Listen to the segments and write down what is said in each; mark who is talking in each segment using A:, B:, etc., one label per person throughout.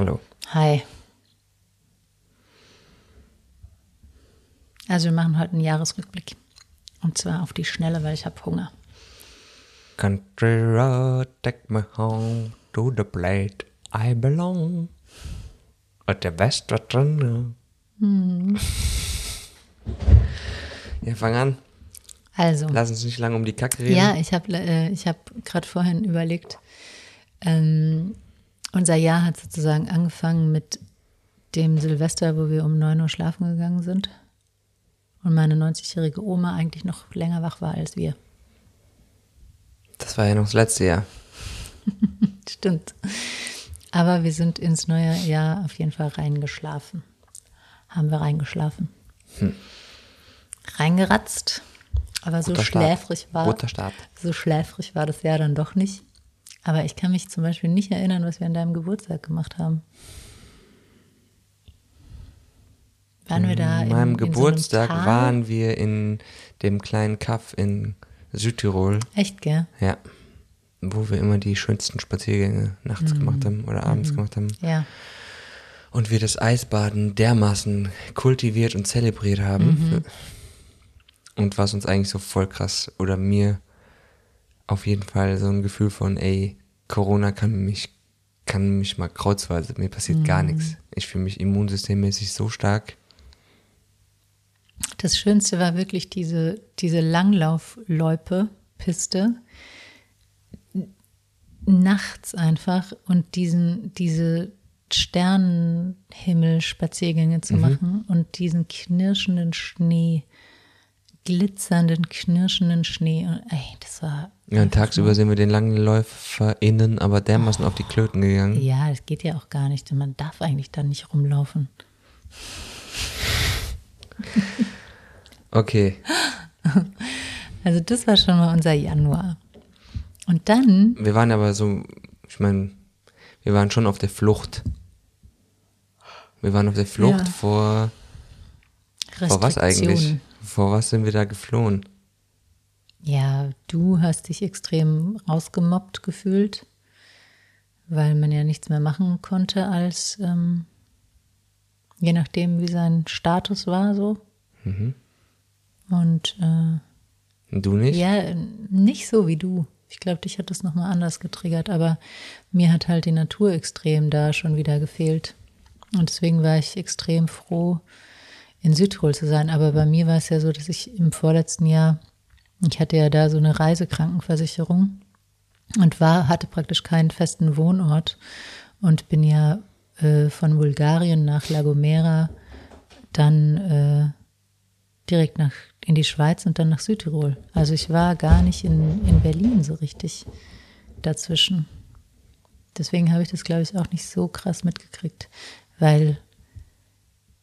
A: Hallo.
B: Hi. Also wir machen heute einen Jahresrückblick. Und zwar auf die Schnelle, weil ich habe Hunger.
A: Country road, take me home to the plate I belong. Und der Best war drin.
B: Hm.
A: Ja, fang an.
B: Also.
A: Lass uns nicht lange um die Kacke reden.
B: Ja, ich habe äh, ich hab gerade vorhin überlegt, ähm, unser Jahr hat sozusagen angefangen mit dem Silvester, wo wir um 9 Uhr schlafen gegangen sind. Und meine 90-jährige Oma eigentlich noch länger wach war als wir.
A: Das war ja noch das letzte Jahr.
B: Stimmt. Aber wir sind ins neue Jahr auf jeden Fall reingeschlafen. Haben wir reingeschlafen.
A: Hm.
B: Reingeratzt. Aber so
A: Guter Start.
B: schläfrig war. So schläfrig war das Jahr dann doch nicht. Aber ich kann mich zum Beispiel nicht erinnern, was wir an deinem Geburtstag gemacht haben. Waren wir da
A: An
B: in,
A: meinem
B: in so
A: Geburtstag
B: Tal?
A: waren wir in dem kleinen Kaff in Südtirol.
B: Echt, gell?
A: Ja. Wo wir immer die schönsten Spaziergänge nachts gemacht haben oder abends gemacht haben.
B: Ja.
A: Und wir das Eisbaden dermaßen kultiviert und zelebriert haben. Und was uns eigentlich so voll krass oder mir auf jeden Fall so ein Gefühl von, ey, Corona kann mich, kann mich mal kreuzweise, mir passiert gar nichts. Ich fühle mich immunsystemmäßig so stark.
B: Das Schönste war wirklich diese, diese Langlaufloipe-Piste. Nachts einfach und diesen, diese Sternenhimmel-Spaziergänge zu machen und diesen knirschenden Schnee, glitzernden, knirschenden Schnee. Und, ey, das war.
A: Ja, und tagsüber sind wir den LangläuferInnen aber dermaßen auf die Klöten gegangen.
B: Ja, das geht ja auch gar nicht. Man darf eigentlich da nicht rumlaufen.
A: Okay.
B: Also, das war schon mal unser Januar. Und dann
A: Wir waren aber so, ich meine, wir waren schon auf der Flucht. Wir waren auf der Flucht
B: Ja.
A: vor, vor was eigentlich? Vor was sind wir da geflohen?
B: Ja, du hast dich extrem rausgemobbt gefühlt, weil man ja nichts mehr machen konnte als ähm, je nachdem, wie sein Status war so.
A: Mhm.
B: Und äh,
A: Und du nicht?
B: ja, nicht so wie du. Ich glaube, dich hat das nochmal anders getriggert, aber mir hat halt die Natur extrem da schon wieder gefehlt. Und deswegen war ich extrem froh, in Südtirol zu sein. Aber bei mir war es ja so, dass ich im vorletzten Jahr, ich hatte ja da so eine Reisekrankenversicherung und war, hatte praktisch keinen festen Wohnort und bin ja äh, von Bulgarien nach La Gomera, dann äh, direkt nach in die Schweiz und dann nach Südtirol. Also ich war gar nicht in, in Berlin so richtig dazwischen. Deswegen habe ich das, glaube ich, auch nicht so krass mitgekriegt, weil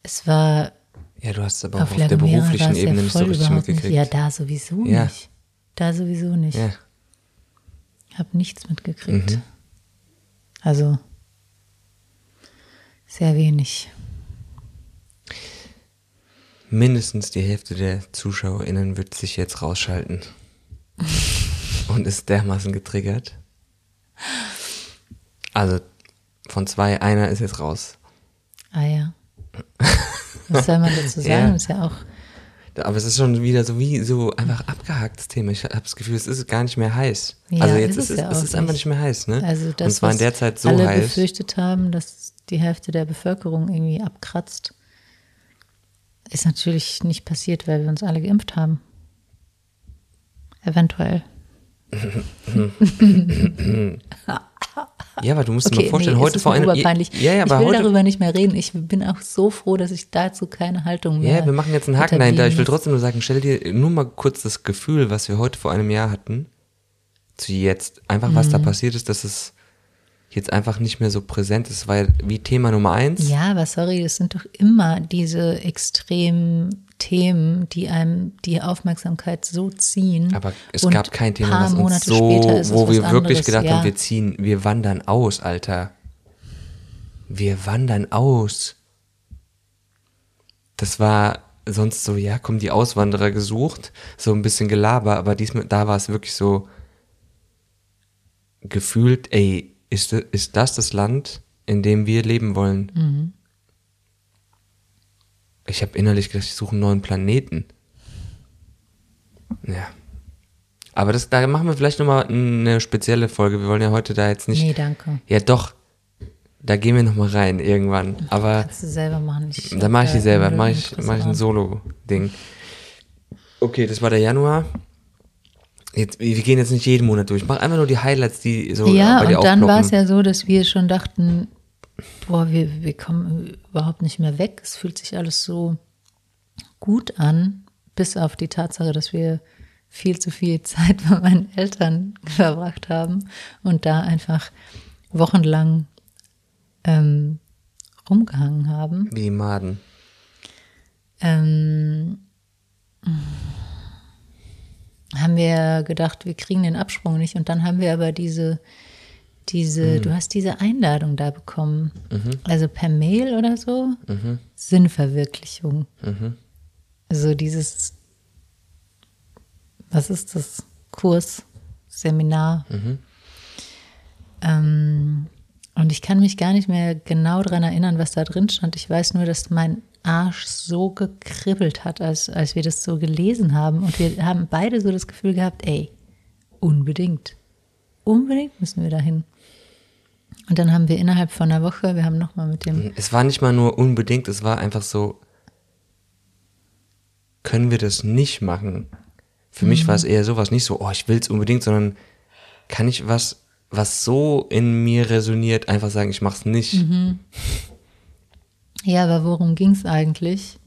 B: es war
A: Ja, du hast es aber auch
B: auf
A: auf der beruflichen Ebene nicht so richtig mitgekriegt.
B: Nicht. Ja, da sowieso
A: Ja.
B: nicht. Da sowieso nicht.
A: Ja.
B: Habe nichts mitgekriegt.
A: Mhm.
B: Also sehr wenig.
A: Mindestens die Hälfte der ZuschauerInnen wird sich jetzt rausschalten. Und ist dermaßen getriggert. Also von zwei, einer ist jetzt raus.
B: Ah ja. Was soll man dazu sagen?
A: Ja.
B: Ist ja auch
A: Aber es ist schon wieder so wie so einfach abgehaktes Thema. Ich habe das Gefühl, es ist gar nicht mehr heiß.
B: Ja,
A: also jetzt
B: ist es ja
A: es ist einfach
B: nicht.
A: mehr heiß, ne?
B: Also das,
A: Und es war in der Zeit so
B: alle
A: heiß.
B: befürchtet haben, dass die Hälfte der Bevölkerung irgendwie abkratzt, ist natürlich nicht passiert, weil wir uns alle geimpft haben. Eventuell.
A: Ja, aber du musst dir
B: Okay,
A: mal vorstellen,
B: nee,
A: heute vor einem.
B: oberpeinlich.
A: Ja, ja,
B: ich will
A: heute.
B: darüber nicht mehr reden. Ich bin auch so froh, dass ich dazu keine Haltung mehr
A: Ja, wir machen jetzt einen Haken dahinter. Ich will trotzdem nur sagen, stell dir nur mal kurz das Gefühl, was wir heute vor einem Jahr hatten, zu jetzt. Einfach, was
B: Mhm.
A: da passiert ist, dass es jetzt einfach nicht mehr so präsent ist. Ja wie Thema Nummer eins.
B: Ja, aber sorry, es sind doch immer diese extremen Themen, die einem die Aufmerksamkeit so ziehen.
A: Aber es
B: Und
A: gab kein Thema, was uns
B: Monate
A: so, wo wir wirklich
B: anderes,
A: gedacht
B: ja.
A: haben, wir ziehen, wir wandern aus, Alter. Wir wandern aus. Das war sonst so, ja, kommen die Auswanderer gesucht, so ein bisschen Gelaber, aber diesmal, da war es wirklich so gefühlt, ey, ist, ist das das Land, in dem wir leben wollen. Ich habe innerlich gedacht, ich suche einen neuen Planeten. Ja. Aber das, da machen wir vielleicht nochmal eine spezielle Folge. Wir wollen ja heute da jetzt nicht.
B: Nee, danke.
A: Ja, doch. Da gehen wir nochmal rein irgendwann. Aber
B: Kannst du selber machen. Ich
A: dann mache ich die selber. Mache ich, mach ich ein. Solo-Ding. Okay, das war der Januar. Jetzt, wir gehen jetzt nicht jeden Monat durch. Mach einfach nur die Highlights, die so
B: Ja,
A: bei dir
B: und dann war es ja so, dass wir schon dachten, boah, wir, wir kommen überhaupt nicht mehr weg. Es fühlt sich alles so gut an, bis auf die Tatsache, dass wir viel zu viel Zeit bei meinen Eltern verbracht haben und da einfach wochenlang ähm, rumgehangen haben.
A: Wie Maden.
B: ähm, haben wir gedacht, wir kriegen den Absprung nicht. Und dann haben wir aber diese, diese, du hast diese Einladung da bekommen. Also per Mail oder so. Sinnverwirklichung. Also dieses, was ist das? Kurs, Seminar. Ähm, und ich kann mich gar nicht mehr genau daran erinnern, was da drin stand. Ich weiß nur, dass mein Arsch so gekribbelt hat, als, als wir das so gelesen haben. Und wir haben beide so das Gefühl gehabt, ey, unbedingt. Unbedingt müssen wir dahin. Und dann haben wir innerhalb von einer Woche, wir haben nochmal mit dem,
A: Es war nicht mal nur unbedingt, es war einfach so, können wir das nicht machen? Für mich war es eher sowas, nicht so, oh, ich will es unbedingt, sondern kann ich was, was so in mir resoniert, einfach sagen, ich mach's nicht.
B: Ja, aber worum ging es eigentlich?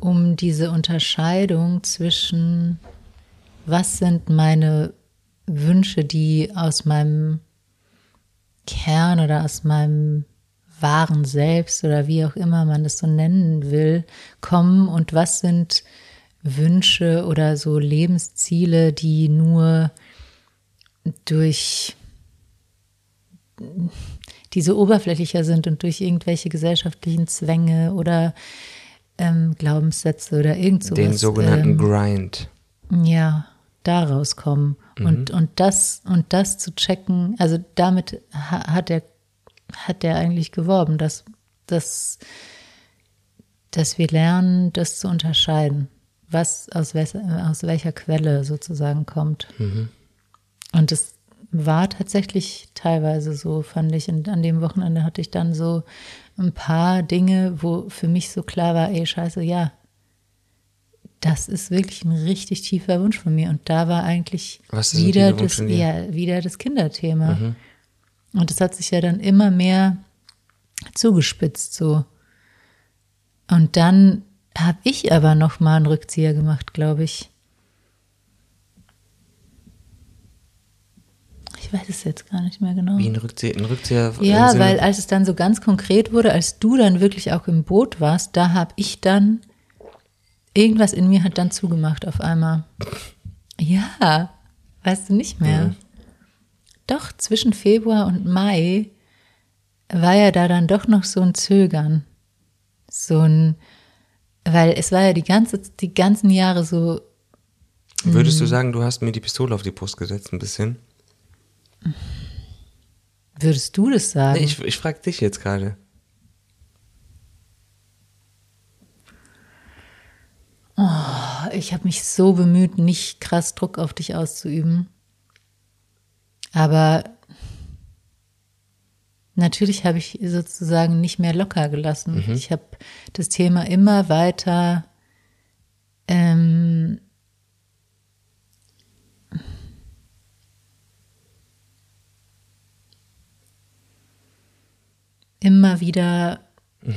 B: Um diese Unterscheidung zwischen, was sind meine Wünsche, die aus meinem Kern oder aus meinem wahren Selbst oder wie auch immer man das so nennen will, kommen und was sind Wünsche oder so Lebensziele, die nur durch die so oberflächlicher sind und durch irgendwelche gesellschaftlichen Zwänge oder ähm, Glaubenssätze oder irgend sowas.
A: Den sogenannten
B: ähm,
A: Grind.
B: ja, da rauskommen.
A: Mhm.
B: Und, und, das, und das zu checken, also damit ha- hat er, hat er eigentlich geworben, dass, dass, dass wir lernen, das zu unterscheiden, was aus, aus welcher Quelle sozusagen kommt.
A: Mhm.
B: Und es war tatsächlich teilweise so, fand ich. Und an dem Wochenende hatte ich dann so ein paar Dinge, wo für mich so klar war, ey, scheiße, ja, das ist wirklich ein richtig tiefer Wunsch von mir. Und da war eigentlich wieder das, ja, wieder das Kinderthema. Und das hat sich ja dann immer mehr zugespitzt so. Und dann habe ich aber noch mal einen Rückzieher gemacht, glaube ich. Ich weiß es jetzt gar nicht mehr genau.
A: Wie ein Rückzieher, ein Rückzieher
B: Ja,
A: Sinne-
B: weil als es dann so ganz konkret wurde, als du dann wirklich auch im Boot warst, da habe ich dann, irgendwas in mir hat dann zugemacht auf einmal. Ja, weißt du nicht mehr. Doch, zwischen Februar und Mai war ja da dann doch noch so ein Zögern. So ein, weil es war ja die ganze, die ganzen Jahre so,
A: Würdest du sagen, du hast mir die Pistole auf die Brust gesetzt, ein bisschen?
B: Würdest du das sagen?
A: Nee, ich, ich frage dich jetzt gerade.
B: Ich habe mich so bemüht, nicht krass Druck auf dich auszuüben. Aber natürlich habe ich sozusagen nicht mehr locker gelassen. Ich habe das Thema immer weiter ähm, immer wieder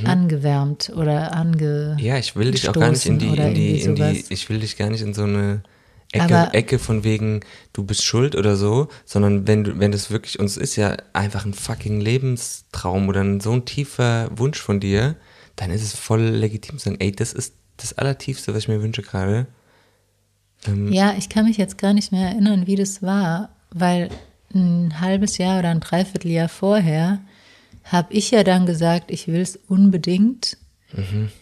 B: angewärmt oder ange
A: Ja, ich will dich auch gar nicht in die, in die, in die, ich will dich gar nicht in so eine Ecke,
B: Aber-
A: Ecke von wegen, du bist schuld oder so, sondern wenn du, wenn das wirklich, und es ist ja einfach ein fucking Lebenstraum oder ein, so ein tiefer Wunsch von dir, dann ist es voll legitim zu sagen, ey, das ist das Allertiefste, was ich mir wünsche gerade. Ähm,
B: Ja, ich kann mich jetzt gar nicht mehr erinnern, wie das war, weil ein halbes Jahr oder ein Dreivierteljahr vorher habe ich ja dann gesagt, ich will es unbedingt.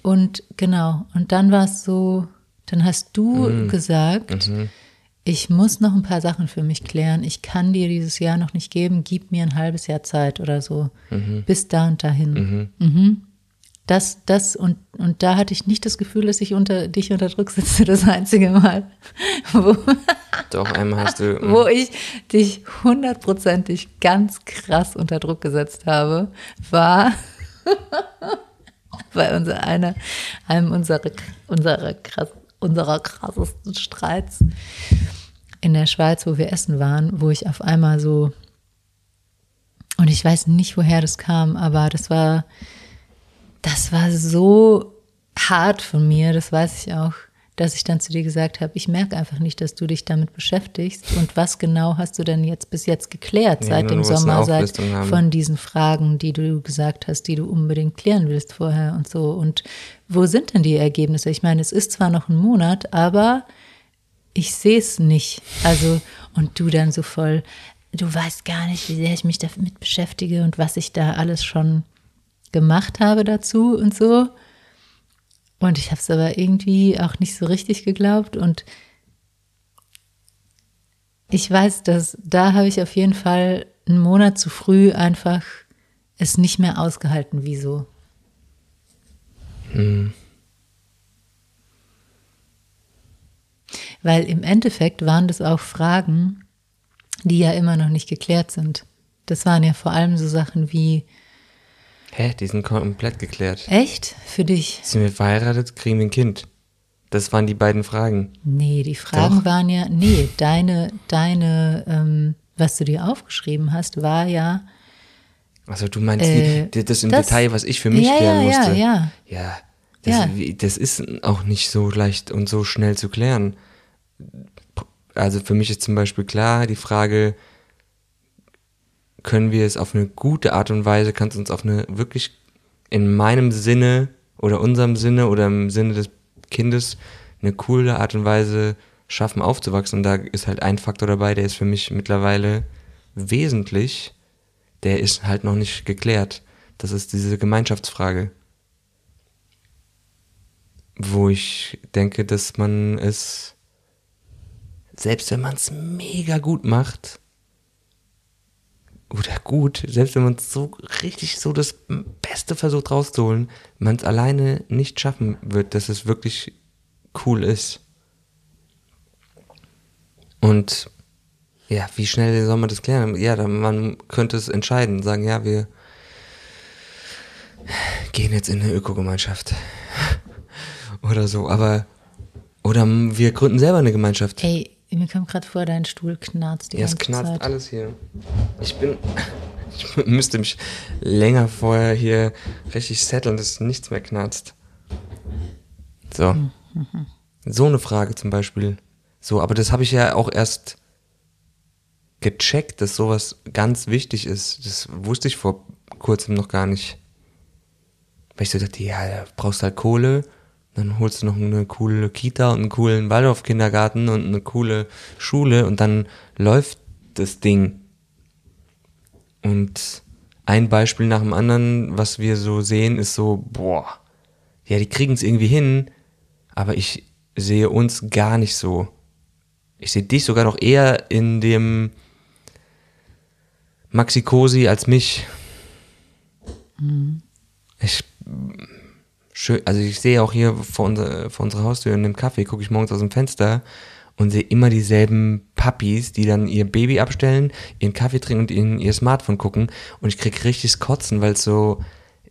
B: Und genau, und dann war es so, dann hast du gesagt, ich muss noch ein paar Sachen für mich klären. Ich kann dir dieses Jahr noch nicht geben. Gib mir ein halbes Jahr Zeit oder so. Bis da und dahin. Das, das und, und da hatte ich nicht das Gefühl, dass ich unter, dich unter Druck sitze, das einzige Mal, wo,
A: Doch, einmal hast du.
B: wo ich dich hundertprozentig ganz krass unter Druck gesetzt habe, war bei unser, einer, einem unserer, unserer, krass, unserer krassesten Streits in der Schweiz, wo wir essen waren, wo ich auf einmal so, und ich weiß nicht, woher das kam, aber das war, das war so hart von mir, das weiß ich auch, dass ich dann zu dir gesagt habe, ich merke einfach nicht, dass du dich damit beschäftigst. Und was genau hast du denn jetzt bis jetzt geklärt
A: Ja,
B: seit dem Sommer, seit
A: haben.
B: von diesen Fragen, die du gesagt hast, die du unbedingt klären willst vorher und so. Und wo sind denn die Ergebnisse? Ich meine, es ist zwar noch ein Monat, aber ich sehe es nicht. Also, und du dann so voll, du weißt gar nicht, wie sehr ich mich damit beschäftige und was ich da alles schon gemacht habe dazu und so. Und ich habe es aber irgendwie auch nicht so richtig geglaubt. Und ich weiß, dass da habe ich auf jeden Fall einen Monat zu früh einfach es nicht mehr ausgehalten. Wieso? Weil im Endeffekt waren das auch Fragen, die ja immer noch nicht geklärt sind. Das waren ja vor allem so Sachen wie,
A: Hä, die sind komplett geklärt.
B: echt? Für dich?
A: Sind wir verheiratet, kriegen wir ein Kind? Das waren die beiden Fragen.
B: Nee, die Fragen
A: Doch.
B: waren ja, nee, deine, deine, ähm, was du dir aufgeschrieben hast, war ja,
A: Also du meinst
B: Äh,
A: die, das im
B: das-
A: Detail, was ich für mich
B: Ja,
A: klären
B: ja, ja,
A: musste.
B: ja.
A: Ja, das,
B: Ja.
A: das ist auch nicht so leicht und so schnell zu klären. Also für mich ist zum Beispiel klar die Frage, können wir es auf eine gute Art und Weise, kannst du uns auf eine wirklich in meinem Sinne oder unserem Sinne oder im Sinne des Kindes eine coole Art und Weise schaffen aufzuwachsen. Und da ist halt ein Faktor dabei, der ist für mich mittlerweile wesentlich, der ist halt noch nicht geklärt. Das ist diese Gemeinschaftsfrage. Wo ich denke, dass man es, selbst wenn man es mega gut macht, oder gut, selbst wenn man es so richtig so das Beste versucht rauszuholen, man es alleine nicht schaffen wird, dass es wirklich cool ist. Und ja, wie schnell soll man das klären? Ja, dann man könnte es entscheiden, sagen, ja, wir gehen jetzt in eine Ökogemeinschaft. Oder so, aber oder wir gründen selber eine Gemeinschaft.
B: ey, mir kommt gerade vor, dein Stuhl knarzt die
A: Ja, es
B: ganze
A: knarzt
B: Zeit.
A: alles hier. Ich bin. Ich müsste mich länger vorher hier richtig setteln, dass nichts mehr knarzt. So. So eine Frage zum Beispiel. So, aber das habe ich ja auch erst gecheckt, dass sowas ganz wichtig ist. Das wusste ich vor kurzem noch gar nicht. Weil ich so dachte, ja, da brauchst du halt Kohle, dann holst du noch eine coole Kita und einen coolen Waldorf-Kindergarten und eine coole Schule und dann läuft das Ding. Und ein Beispiel nach dem anderen, was wir so sehen, ist so, boah, ja, die kriegen es irgendwie hin, aber ich sehe uns gar nicht so. Ich sehe dich sogar noch eher in dem Maxi Cosi als mich. Ich schön, also ich sehe auch hier vor, unser, vor unserer Haustür in dem Café, gucke ich morgens aus dem Fenster und sehe immer dieselben Puppies, die dann ihr Baby abstellen, ihren Kaffee trinken und in ihr Smartphone gucken und ich krieg richtiges Kotzen, weil es so,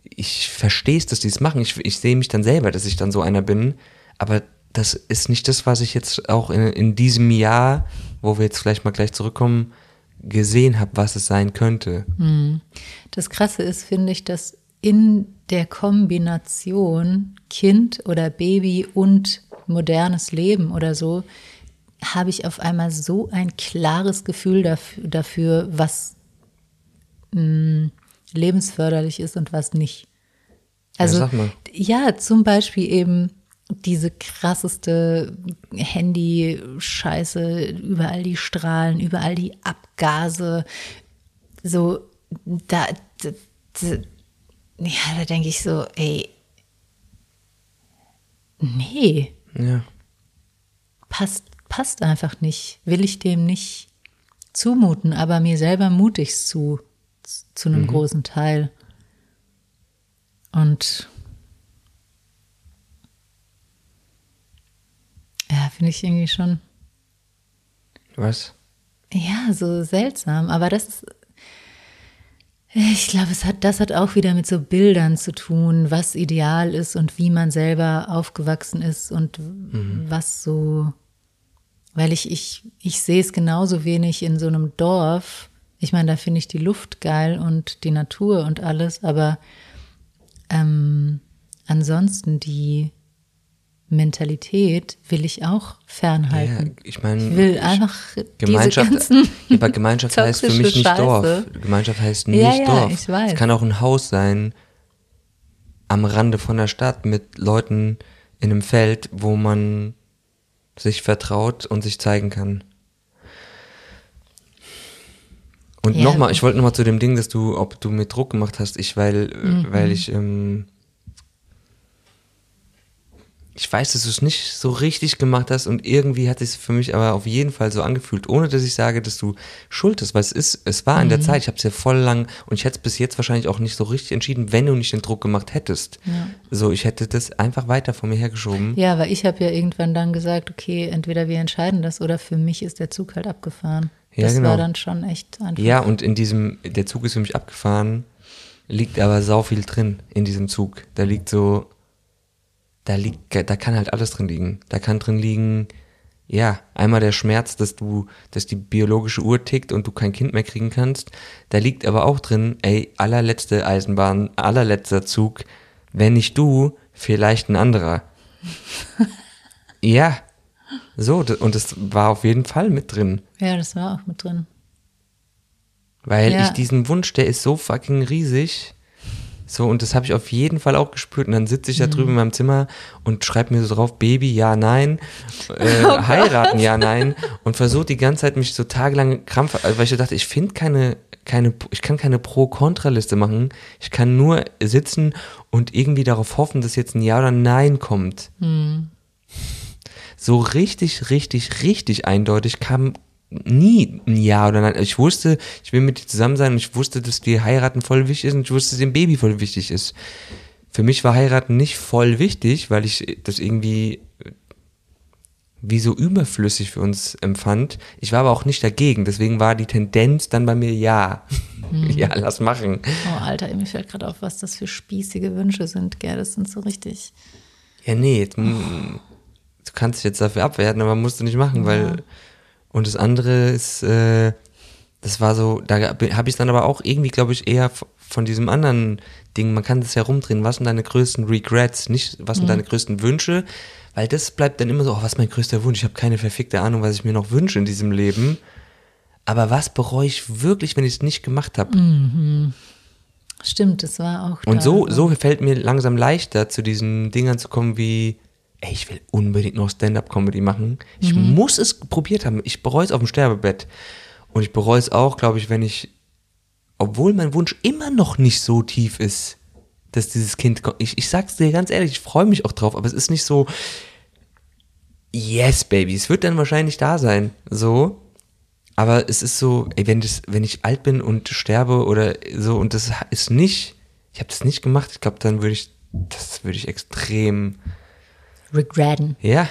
A: ich verstehe es, dass die es machen. Ich, ich sehe mich dann selber, dass ich dann so einer bin, aber das ist nicht das, was ich jetzt auch in, in diesem Jahr, wo wir jetzt vielleicht mal gleich zurückkommen, gesehen habe, was es sein könnte.
B: Das Krasse ist, finde ich, dass in der Kombination Kind oder Baby und modernes Leben oder so, habe ich auf einmal so ein klares Gefühl dafür, dafür was mh, lebensförderlich ist und was nicht. Also,
A: mal.
B: ja, zum Beispiel eben diese krasseste Handy-Scheiße, überall die Strahlen, überall die Abgase, so, da, da, da ja, da denke ich so, ey, nee,
A: Ja.
B: passt, passt einfach nicht. Will ich dem nicht zumuten, aber mir selber mutig zu, zu einem großen Teil. Und ja, finde ich irgendwie schon,
A: Was?
B: ja, so seltsam. Aber das ist, ich glaube, es hat, das hat auch wieder mit so Bildern zu tun, was ideal ist und wie man selber aufgewachsen ist und was so, weil ich, ich, ich sehe es genauso wenig in so einem Dorf. Ich meine, da finde ich die Luft geil und die Natur und alles, aber ähm, ansonsten die Mentalität will ich auch fernhalten.
A: Ja, ich meine,
B: ich will einfach
A: Gemeinschaft,
B: diese ganzen
A: ja, aber Gemeinschaft heißt für mich nicht Dorf.
B: Scheiße.
A: Gemeinschaft heißt nicht
B: Ja, ja,
A: Dorf.
B: ich weiß.
A: Es kann auch ein Haus sein am Rande von der Stadt mit Leuten in einem Feld, wo man sich vertraut und sich zeigen kann. Und nochmal, ich wollte nochmal zu dem Ding, dass du, ob du mir Druck gemacht hast, ich, weil, äh,
B: Mhm.
A: weil ich, ähm, ich weiß, dass du es nicht so richtig gemacht hast und irgendwie hat es für mich aber auf jeden Fall so angefühlt, ohne dass ich sage, dass du schuld bist, weil es ist, es war
B: Mhm.
A: in der Zeit, ich habe es ja voll lang und ich hätte es bis jetzt wahrscheinlich auch nicht so richtig entschieden, wenn du nicht den Druck gemacht hättest.
B: Ja.
A: So, ich hätte das einfach weiter von mir hergeschoben.
B: Ja, weil ich habe ja irgendwann dann gesagt, okay, entweder wir entscheiden das oder für mich ist der Zug halt abgefahren.
A: Ja,
B: das
A: genau.
B: war dann schon echt einfach.
A: Ja, und in diesem, der Zug ist für mich abgefahren, liegt aber sau viel drin in diesem Zug. Da liegt so, da liegt, da kann halt alles drin liegen. Da kann drin liegen, ja, einmal der Schmerz, dass du, dass die biologische Uhr tickt und du kein Kind mehr kriegen kannst. Da liegt aber auch drin, ey, allerletzte Eisenbahn, allerletzter Zug, wenn nicht du, vielleicht ein anderer. ja, so, und das war auf jeden Fall mit drin.
B: Ja, das war auch mit drin.
A: Weil
B: Ja.
A: ich diesen Wunsch, der ist so fucking riesig. So, und das habe ich auf jeden Fall auch gespürt. Und dann sitze ich da drüben in meinem Zimmer und schreibe mir so drauf, Baby, ja, nein, äh, heiraten, ja, nein. Und versuche die ganze Zeit mich so tagelang krampf, also weil ich so dachte, ich finde keine, keine, ich kann keine Pro-Kontra-Liste machen. Ich kann nur sitzen und irgendwie darauf hoffen, dass jetzt ein Ja oder Nein kommt. So richtig, richtig, richtig eindeutig kam nie ein Ja oder Nein. Ich wusste, ich will mit dir zusammen sein und ich wusste, dass dir heiraten voll wichtig ist und ich wusste, dass dir ein Baby voll wichtig ist. Für mich war heiraten nicht voll wichtig, weil ich das irgendwie wie so überflüssig für uns empfand. Ich war aber auch nicht dagegen, deswegen war die Tendenz dann bei mir ja. ja, lass machen.
B: Oh, Alter, mir fällt gerade auf, was das für spießige Wünsche sind, gell? Das sind so richtig.
A: Ja, nee, jetzt, mm, du kannst dich jetzt dafür abwerten, aber musst du nicht machen, weil. Und das andere ist, äh, das war so, da habe ich dann aber auch irgendwie, glaube ich, eher von diesem anderen Ding, man kann das ja rumdrehen, was sind deine größten Regrets, nicht was sind deine größten Wünsche, weil das bleibt dann immer so, oh, was ist mein größter Wunsch, ich habe keine verfickte Ahnung, was ich mir noch wünsche in diesem Leben. Aber was bereue ich wirklich, wenn ich es nicht gemacht habe?
B: Stimmt, das war auch.
A: Und
B: da.
A: so, so fällt mir langsam leichter, zu diesen Dingern zu kommen wie, ey, ich will unbedingt noch Stand-up-Comedy machen. Ich muss es probiert haben. Ich bereue es auf dem Sterbebett. Und ich bereue es auch, glaube ich, wenn ich, obwohl mein Wunsch immer noch nicht so tief ist, dass dieses Kind kommt. Ich, ich sag's dir ganz ehrlich, ich freue mich auch drauf, aber es ist nicht so, yes, Baby, es wird dann wahrscheinlich da sein. So. Aber es ist so, ey, wenn, das, wenn ich alt bin und sterbe oder so und das ist nicht, ich habe das nicht gemacht, ich glaube, dann würde ich, das würde ich extrem,
B: Regretten.
A: ja.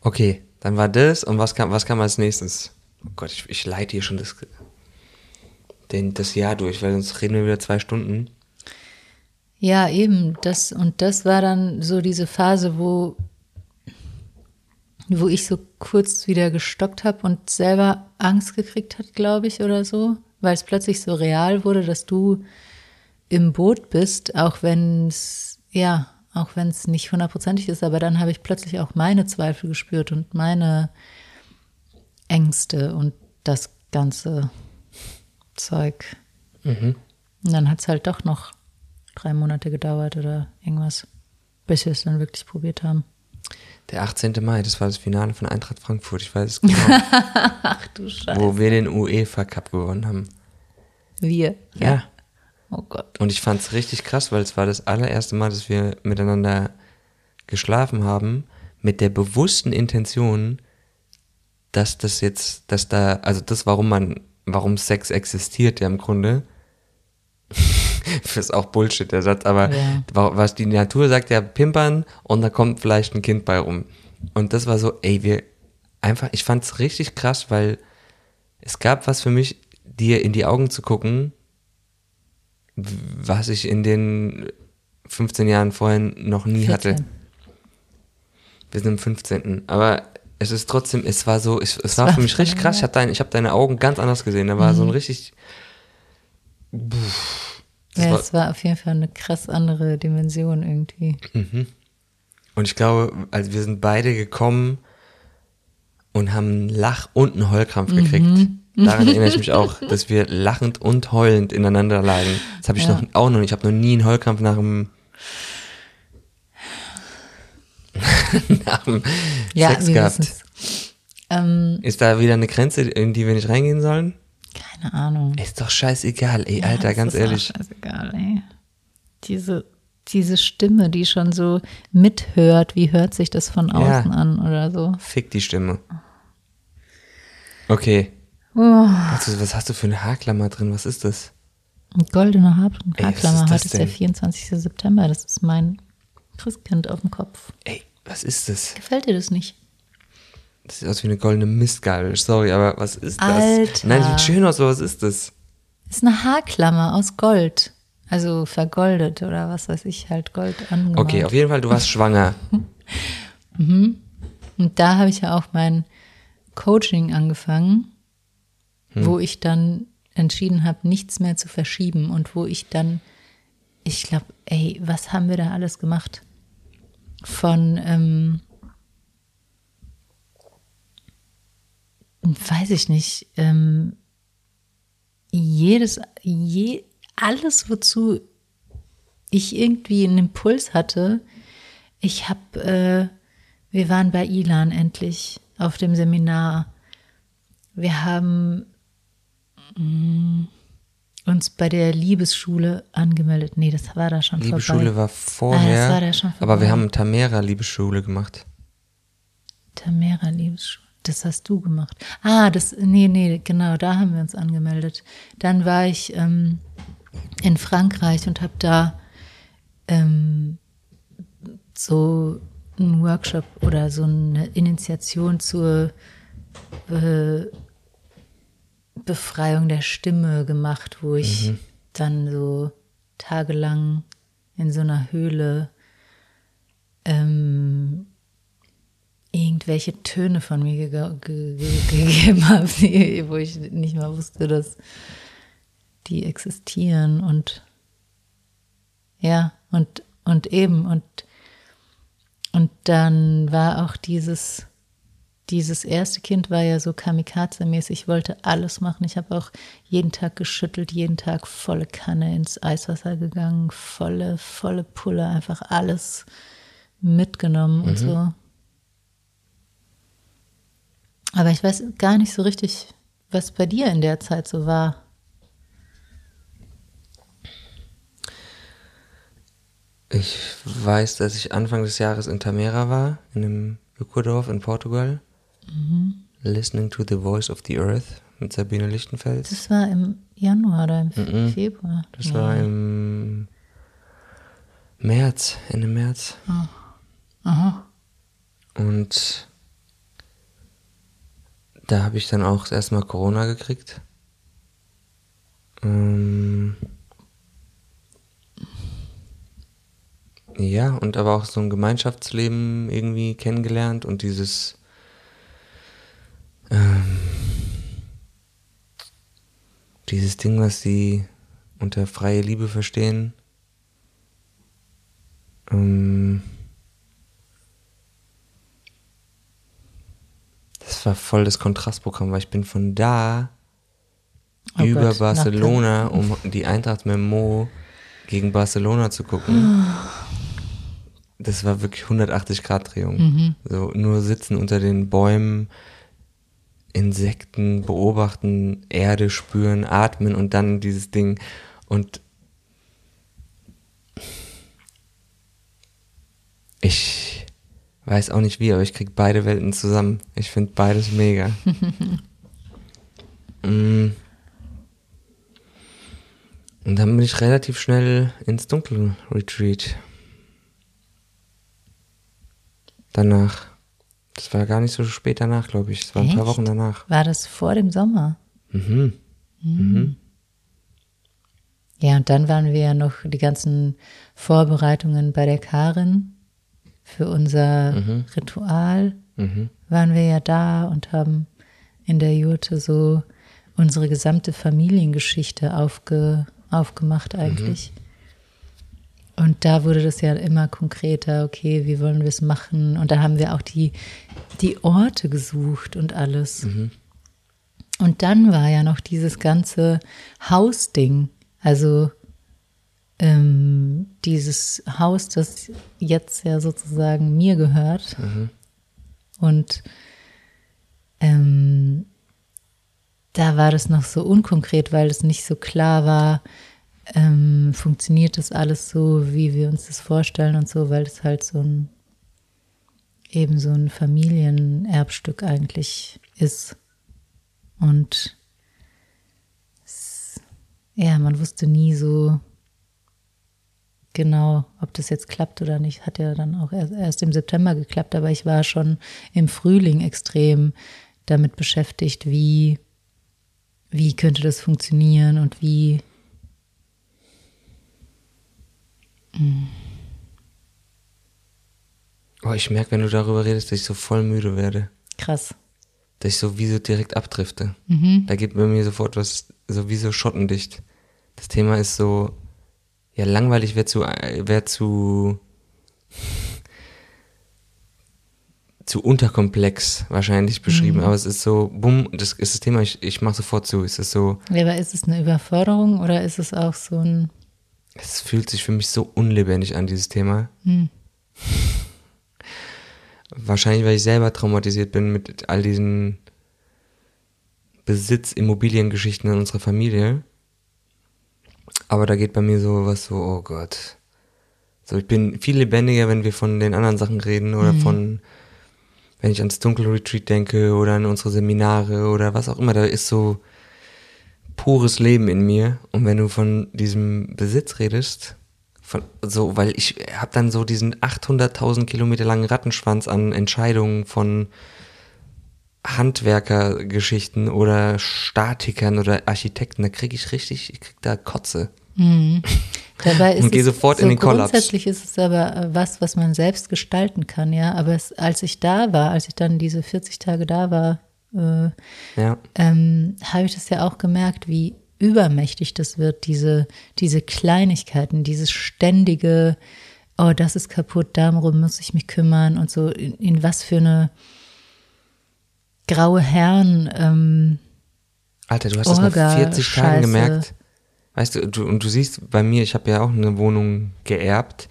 A: Okay, dann war das und was kam, was kam als nächstes? Oh Gott, ich, ich leite hier schon das, den, das Jahr durch, weil sonst reden wir wieder zwei Stunden.
B: Ja, eben. Das, und das war dann so diese Phase, wo, wo ich so kurz wieder gestockt habe und selber Angst gekriegt hat, glaube ich, oder so, weil es plötzlich so real wurde, dass du im Boot bist, auch wenn es, ja, auch wenn es nicht hundertprozentig ist, aber dann habe ich plötzlich auch meine Zweifel gespürt und meine Ängste und das ganze Zeug. Und dann hat es halt doch noch drei Monate gedauert oder irgendwas, bis wir es dann wirklich probiert haben.
A: Der 18. Mai, das war das Finale von Eintracht Frankfurt, ich weiß es genau,
B: Ach du Scheiße.
A: wo wir den UEFA Cup gewonnen haben.
B: Wir.
A: Ja.
B: Oh Gott.
A: Und ich fand es richtig krass, weil es war das allererste Mal, dass wir miteinander geschlafen haben, mit der bewussten Intention, dass das jetzt, dass da, also das, warum man, warum Sex existiert ja im Grunde, ist auch Bullshit, der Satz, aber
B: Ja.
A: wa- was die Natur sagt, ja, pimpern und da kommt vielleicht ein Kind bei rum. Und das war so, ey, wir einfach, ich fand's richtig krass, weil es gab was für mich, dir in die Augen zu gucken, was ich in den 15 Jahren vorher noch nie hatte.
B: 14.
A: Wir sind im 15. Aber es ist trotzdem, es war so, es, es war,
B: war
A: für mich richtig krass. Ich habe dein, ich hab deine Augen ganz anders gesehen. Da war so ein richtig. Puh, das
B: Ja,
A: war,
B: es war auf jeden Fall eine krass andere Dimension irgendwie.
A: und ich glaube, also wir sind beide gekommen und haben einen Lach- und einen Heulkrampf gekriegt.
B: Mhm.
A: Daran erinnere ich mich auch, dass wir lachend und heulend ineinander lagen. Das habe ich
B: Ja.
A: noch auch noch nicht. Ich habe noch nie einen Heulkrampf nach dem, nach dem
B: Ja,
A: Sex gehabt.
B: Ähm,
A: Ist da wieder eine Grenze, in die wir nicht reingehen sollen?
B: Keine Ahnung.
A: Ist doch scheißegal, ey,
B: Ja,
A: Alter, ganz
B: ist
A: ehrlich.
B: Scheißegal, ey. Diese, diese Stimme, die schon so mithört, wie hört sich das von
A: Ja.
B: außen an oder so.
A: Fick die Stimme. Okay.
B: Oh,
A: Was, was hast du für eine Haarklammer drin? Was ist das?
B: eine goldene Haar
A: Ey, was
B: Haarklammer.
A: ist
B: Heute ist der
A: denn?
B: 24. September. Das ist mein Christkind auf dem Kopf.
A: Ey, was ist das?
B: Gefällt dir das nicht?
A: Das sieht aus wie eine goldene Mistgabel. Sorry, aber was ist das?
B: Alter.
A: Nein, sieht schön aus, aber was ist das?
B: Das ist eine Haarklammer aus Gold. Also vergoldet oder was weiß ich, halt Gold angemalt.
A: Okay, auf jeden Fall, du warst schwanger.
B: Und da habe ich ja auch mein Coaching angefangen, wo ich dann entschieden habe, nichts mehr zu verschieben und wo ich dann, ich glaube, ey, was haben wir da alles gemacht? Von, ähm, weiß ich nicht, ähm, jedes, je, alles, wozu ich irgendwie einen Impuls hatte, ich habe, äh, wir waren bei Ilan endlich auf dem Seminar. Wir haben mm, uns bei der Liebesschule angemeldet. Nee, das war da schon
A: Liebe
B: vorbei.
A: Schule war vorher.
B: Ah, das war da schon
A: aber wir
B: vorbei.
A: haben Tamera Liebesschule gemacht.
B: Tamera Liebesschule. Das hast du gemacht. Ah, das, nee, nee, genau, da haben wir uns angemeldet. Dann war ich ähm, in Frankreich und habe da ähm, so einen Workshop oder so eine Initiation zur äh, Befreiung der Stimme gemacht, wo ich dann so tagelang in so einer Höhle ähm, irgendwelche Töne von mir ge ge ge gegeben habe, die- wo ich nicht mal wusste, dass die existieren und ja, und, und eben, und, und dann war auch dieses, dieses erste Kind war ja so kamikaze-mäßig, ich wollte alles machen. Ich habe auch jeden Tag geschüttelt, jeden Tag volle Kanne ins Eiswasser gegangen, volle, volle Pulle, einfach alles mitgenommen und so. Aber ich weiß gar nicht so richtig, was bei dir in der Zeit so war.
A: Ich weiß, dass ich Anfang des Jahres in Tamera war, in einem Ökodorf in Portugal. Listening to the Voice of the Earth mit Sabine Lichtenfels.
B: Das war im Januar oder im Februar.
A: Das war im März, Ende März. Und da habe ich dann auch das erste Mal Corona gekriegt. Ähm ja, und aber auch so ein Gemeinschaftsleben irgendwie kennengelernt und dieses ähm, dieses Ding, was sie unter freie Liebe verstehen. Ähm, das war voll das Kontrastprogramm, weil ich bin von da
B: Oh
A: über
B: Gott,
A: Barcelona, um die Eintracht Memo gegen Barcelona zu gucken. Das war wirklich 180 Grad Drehung. So nur sitzen unter den Bäumen, Insekten beobachten, Erde spüren, atmen und dann dieses Ding. Und ich weiß auch nicht wie, aber ich krieg beide Welten zusammen. Ich finde beides mega. mm. Und dann bin ich relativ schnell ins Dunkel-Retreat. Danach. Das war gar nicht so spät danach, glaube ich. Das war ein paar
B: Echt?
A: Wochen danach.
B: War das vor dem Sommer?
A: Mhm.
B: Ja, und dann waren wir ja noch die ganzen Vorbereitungen bei der Karin für unser Ritual. Waren wir ja da und haben in der Jurte so unsere gesamte Familiengeschichte aufge, aufgemacht eigentlich. Und da wurde das ja immer konkreter, okay, wie wollen wir es machen? Und da haben wir auch die, die Orte gesucht und alles. Und dann war ja noch dieses ganze Hausding. Also ähm, dieses Haus, das jetzt ja sozusagen mir gehört. Und ähm, da war das noch so unkonkret, weil es nicht so klar war, ähm, funktioniert das alles so, wie wir uns das vorstellen und so, weil es halt so ein eben so ein Familienerbstück eigentlich ist. Und es, ja, man wusste nie so genau, ob das jetzt klappt oder nicht. Hat ja dann auch erst, erst im September geklappt, aber ich war schon im Frühling extrem damit beschäftigt, wie, wie könnte das funktionieren und wie
A: Oh, ich merke, wenn du darüber redest, dass ich so voll müde werde.
B: krass.
A: Dass ich so wie so direkt abdrifte.
B: Mhm.
A: Da geht bei mir sofort was, so wie so schottendicht. Das Thema ist so, ja, langweilig wäre zu, wäre zu, zu unterkomplex wahrscheinlich beschrieben,
B: Mhm.
A: aber es ist so, bumm, das ist das Thema, ich, ich mache sofort zu. Es ist so,
B: Ja, aber ist es eine Überforderung oder ist es auch so ein
A: es fühlt sich für mich so unlebendig an, dieses Thema. Wahrscheinlich, weil ich selber traumatisiert bin mit all diesen Besitz, Immobiliengeschichten in unserer Familie. Aber da geht bei mir so was so, oh Gott. So, ich bin viel lebendiger, wenn wir von den anderen Sachen reden oder von, wenn ich ans Dunkelretreat denke oder an unsere Seminare oder was auch immer. Da ist so pures Leben in mir. Und wenn du von diesem Besitz redest, von, so, weil ich habe dann so diesen 800.000 Kilometer langen Rattenschwanz an Entscheidungen von Handwerkergeschichten oder Statikern oder Architekten, da kriege ich richtig, ich krieg da Kotze.
B: Dabei ist
A: Und geh
B: es
A: sofort
B: so
A: in den Kollaps.
B: Grundsätzlich ist es aber äh, was, was man selbst gestalten kann, ja. Aber es, als ich da war, als ich dann diese 40 Tage da war, äh,
A: Ja.
B: ähm, habe ich das ja auch gemerkt, wie übermächtig das wird, diese, diese Kleinigkeiten, dieses ständige, oh, das ist kaputt, darum muss ich mich kümmern und so, in, in was für eine graue Herren, ähm,
A: Alter, du hast das nach
B: Orga,
A: 40 Tagen
B: Scheiße.
A: gemerkt. Weißt du, du, und du siehst bei mir, ich habe ja auch eine Wohnung geerbt,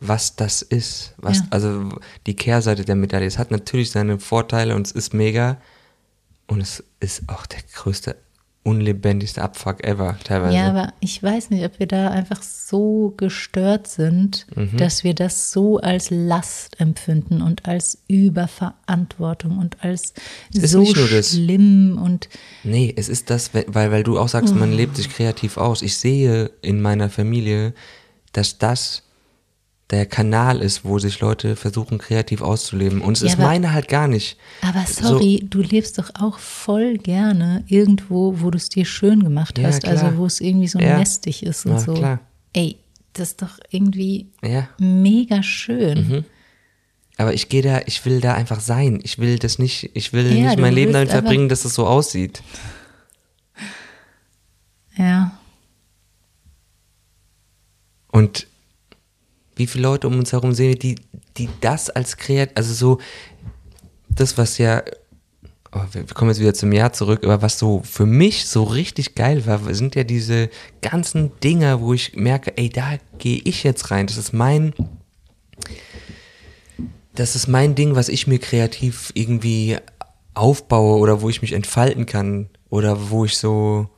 A: was das ist. Was,
B: Ja.
A: Also die Kehrseite der Medaille. Es hat natürlich seine Vorteile und es ist mega. Und es ist auch der größte, unlebendigste Abfuck ever, teilweise.
B: Ja, aber ich weiß nicht, ob wir da einfach so gestört sind,
A: Mhm.
B: dass wir das so als Last empfinden und als Überverantwortung und als so
A: nur das.
B: schlimm und
A: Nee, es ist das, weil, weil du auch sagst,
B: Oh.
A: man lebt sich kreativ aus. Ich sehe in meiner Familie, dass das der Kanal ist, wo sich Leute versuchen, kreativ auszuleben. Und es
B: Ja,
A: ist
B: aber-
A: meine halt gar nicht.
B: aber sorry, du lebst doch auch voll gerne irgendwo, wo du es dir schön gemacht
A: Ja,
B: hast,
A: klar.
B: also wo es irgendwie so
A: Ja.
B: nestig ist und
A: Ja,
B: so.
A: klar.
B: Ey, das ist doch irgendwie mega schön.
A: Mhm. Aber ich gehe da, ich will da einfach sein. Ich will das nicht, ich will nicht mein Leben damit verbringen, dass es so aussieht.
B: Ja.
A: Und wie viele Leute um uns herum sehen, die, die das als kreativ, also so, das, was ja, oh, wir kommen jetzt wieder zum Jahr zurück, aber was so für mich so richtig geil war, sind ja diese ganzen Dinger, wo ich merke, ey, da gehe ich jetzt rein. Das ist mein, das ist mein Ding, was ich mir kreativ irgendwie aufbaue oder wo ich mich entfalten kann oder wo ich so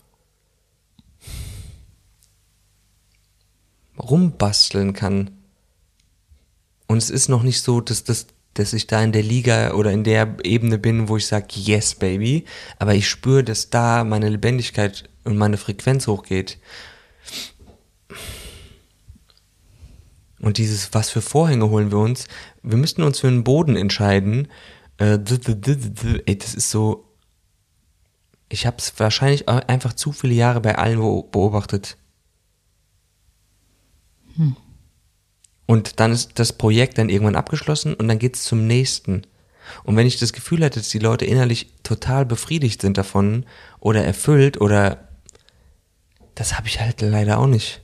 A: rumbasteln kann. Und es ist noch nicht so, dass, dass, dass ich da in der Liga oder in der Ebene bin, wo ich sage, yes, baby. Aber ich spüre, dass da meine Lebendigkeit und meine Frequenz hochgeht. Und dieses, was für Vorhänge holen wir uns? Wir müssten uns für einen Boden entscheiden. Äh, ey, das ist so. Ich habe es wahrscheinlich einfach zu viele Jahre bei allen beobachtet. Hm. Und dann ist das Projekt dann irgendwann abgeschlossen und dann geht es zum nächsten. Und wenn ich das Gefühl hatte, dass die Leute innerlich total befriedigt sind davon oder erfüllt oder das habe ich halt leider auch nicht.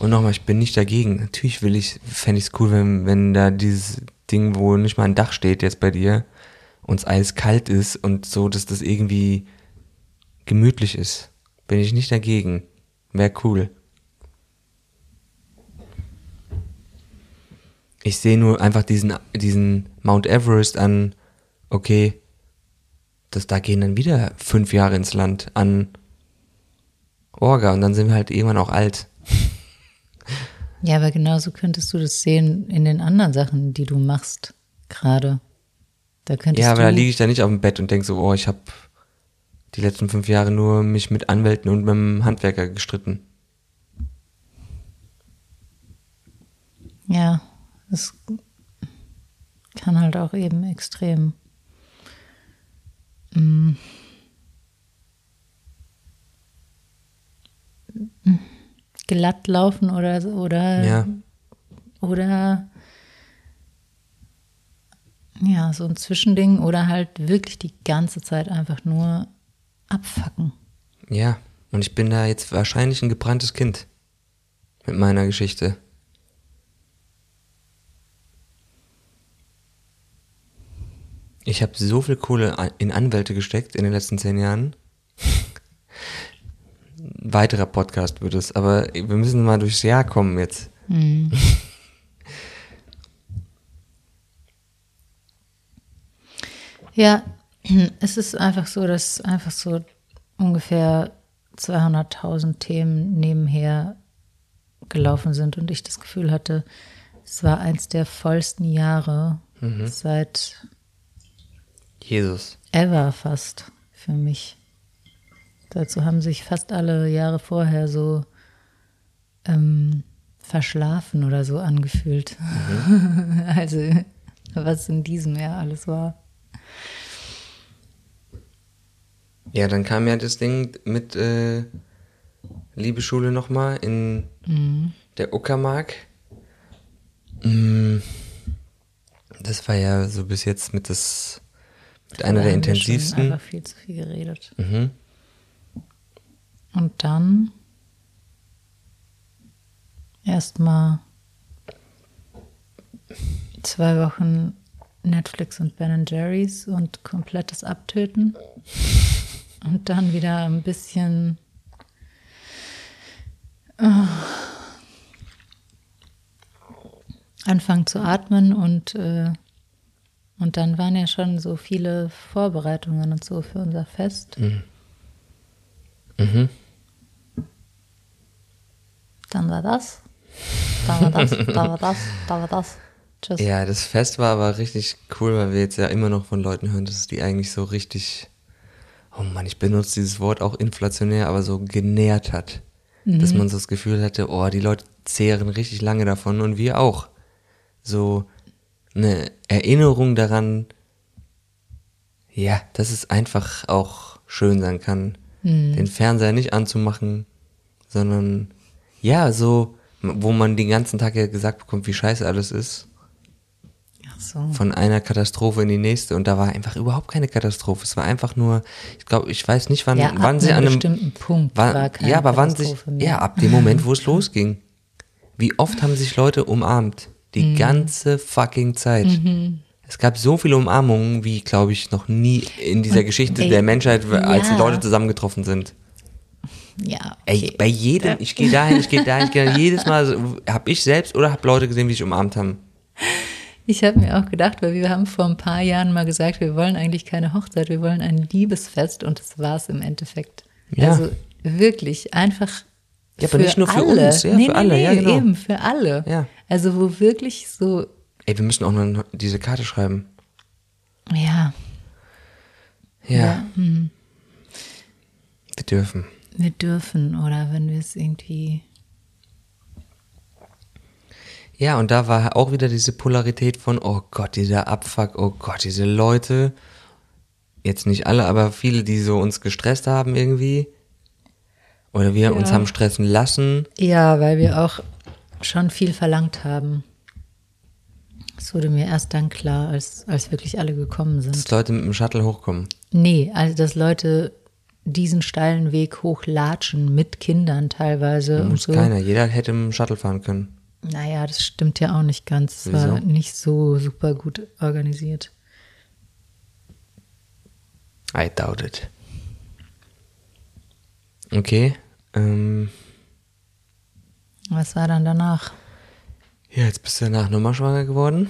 A: Und nochmal, ich bin nicht dagegen. Natürlich will ich, fände ich es cool, wenn, wenn da dieses Ding, wo nicht mal ein Dach steht jetzt bei dir, uns eiskalt ist und so, dass das irgendwie gemütlich ist. Bin ich nicht dagegen. Wäre cool. Ich sehe nur einfach diesen, diesen Mount Everest an, okay, das, da gehen dann wieder fünf Jahre ins Land an Orga und dann sind wir halt irgendwann auch alt.
B: Ja, aber genauso könntest du das sehen in den anderen Sachen, die du machst gerade.
A: Da könntest ja, aber da liege ich da nicht auf dem Bett und denke so, oh, ich habe die letzten fünf Jahre nur mich mit Anwälten und mit dem Handwerker gestritten.
B: Ja, es kann halt auch eben extrem mm, glatt laufen oder oder
A: ja.
B: oder ja, so ein Zwischending oder halt wirklich die ganze Zeit einfach nur abfacken.
A: Ja, und ich bin da jetzt wahrscheinlich ein gebranntes Kind mit meiner Geschichte. Ich habe so viel Kohle in Anwälte gesteckt in den letzten zehn Jahren. Weiterer Podcast wird es, aber wir müssen mal durchs Jahr kommen jetzt. Mhm.
B: Ja, es ist einfach so, dass einfach so ungefähr 200.000 Themen nebenher gelaufen sind und ich das Gefühl hatte, es war eins der vollsten Jahre mhm. seit
A: Jesus.
B: Ever fast für mich. Dazu haben sich fast alle Jahre vorher so ähm, verschlafen oder so angefühlt. Mhm. also was in diesem Jahr alles war.
A: Ja, dann kam ja das Ding mit äh, Liebeschule nochmal in mhm. der Uckermark. Mm, das war ja so bis jetzt mit das mit einer der intensivsten.
B: Wir einfach viel zu viel geredet. Mhm. Und dann erstmal zwei Wochen Netflix und Ben Jerry's und komplettes Abtöten. Und dann wieder ein bisschen. Oh, anfangen zu atmen und, äh, und dann waren ja schon so viele Vorbereitungen und so für unser Fest. Mhm. Mhm. Dann war das. Dann war das, dann war das, dann war das.
A: Tschüss. Ja, das Fest war aber richtig cool, weil wir jetzt ja immer noch von Leuten hören, dass die eigentlich so richtig oh Mann, ich benutze dieses Wort auch inflationär, aber so genährt hat. Mhm. Dass man so das Gefühl hatte, oh, die Leute zehren richtig lange davon und wir auch. So eine Erinnerung daran, ja, dass es einfach auch schön sein kann, mhm. den Fernseher nicht anzumachen, sondern ja, so, wo man den ganzen Tag ja gesagt bekommt, wie scheiße alles ist so. von einer Katastrophe in die nächste und da war einfach überhaupt keine Katastrophe. Es war einfach nur, ich glaube, ich weiß nicht, wann, ja, wann sie an einem bestimmten Punkt war, war keine Ja, aber wann sich, mehr. ja, ab dem Moment, wo es losging. Wie oft haben sich Leute umarmt? Die mhm. ganze fucking Zeit. Mhm. Es gab so viele Umarmungen, wie, glaube ich, noch nie in dieser und, Geschichte ey, der Menschheit, als ja. die Leute zusammengetroffen sind.
B: Ja,
A: Ey,
B: okay.
A: bei jedem, ich gehe dahin, ich gehe dahin, ich gehe dahin, jedes Mal habe ich selbst oder habe Leute gesehen, die sich umarmt haben.
B: Ich habe mir auch gedacht, weil wir haben vor ein paar Jahren mal gesagt, wir wollen eigentlich keine Hochzeit, wir wollen ein Liebesfest und das war es im Endeffekt.
A: Ja.
B: Also wirklich einfach.
A: Ja, aber nicht nur für
B: alle.
A: uns, ja,
B: nee,
A: für
B: nee,
A: alle,
B: nee,
A: ja, genau.
B: Eben, für alle.
A: Ja.
B: Also wo wirklich so,
A: Ey, wir müssen auch noch diese Karte schreiben.
B: ja,
A: Ja,
B: ja hm,
A: wir dürfen.
B: wir dürfen oder wenn wir es irgendwie.
A: Ja, und da war auch wieder diese Polarität von, oh Gott, dieser Abfuck, oh Gott, diese Leute, jetzt nicht alle, aber viele, die so uns gestresst haben irgendwie. Oder wir uns
B: Ja.
A: haben stressen lassen.
B: Ja, weil wir auch schon viel verlangt haben. Das wurde mir erst dann klar, als, als wirklich alle gekommen sind.
A: dass Leute mit dem Shuttle hochkommen.
B: Nee, also dass Leute diesen steilen Weg hochlatschen mit Kindern teilweise und
A: Muss
B: so.
A: keiner. Jeder hätte im Shuttle fahren können.
B: Naja, das stimmt ja auch nicht ganz. Es war nicht so super gut organisiert.
A: I doubt it. Okay. Ähm,
B: Was war dann danach?
A: ja, jetzt bist du danach nochmal schwanger geworden.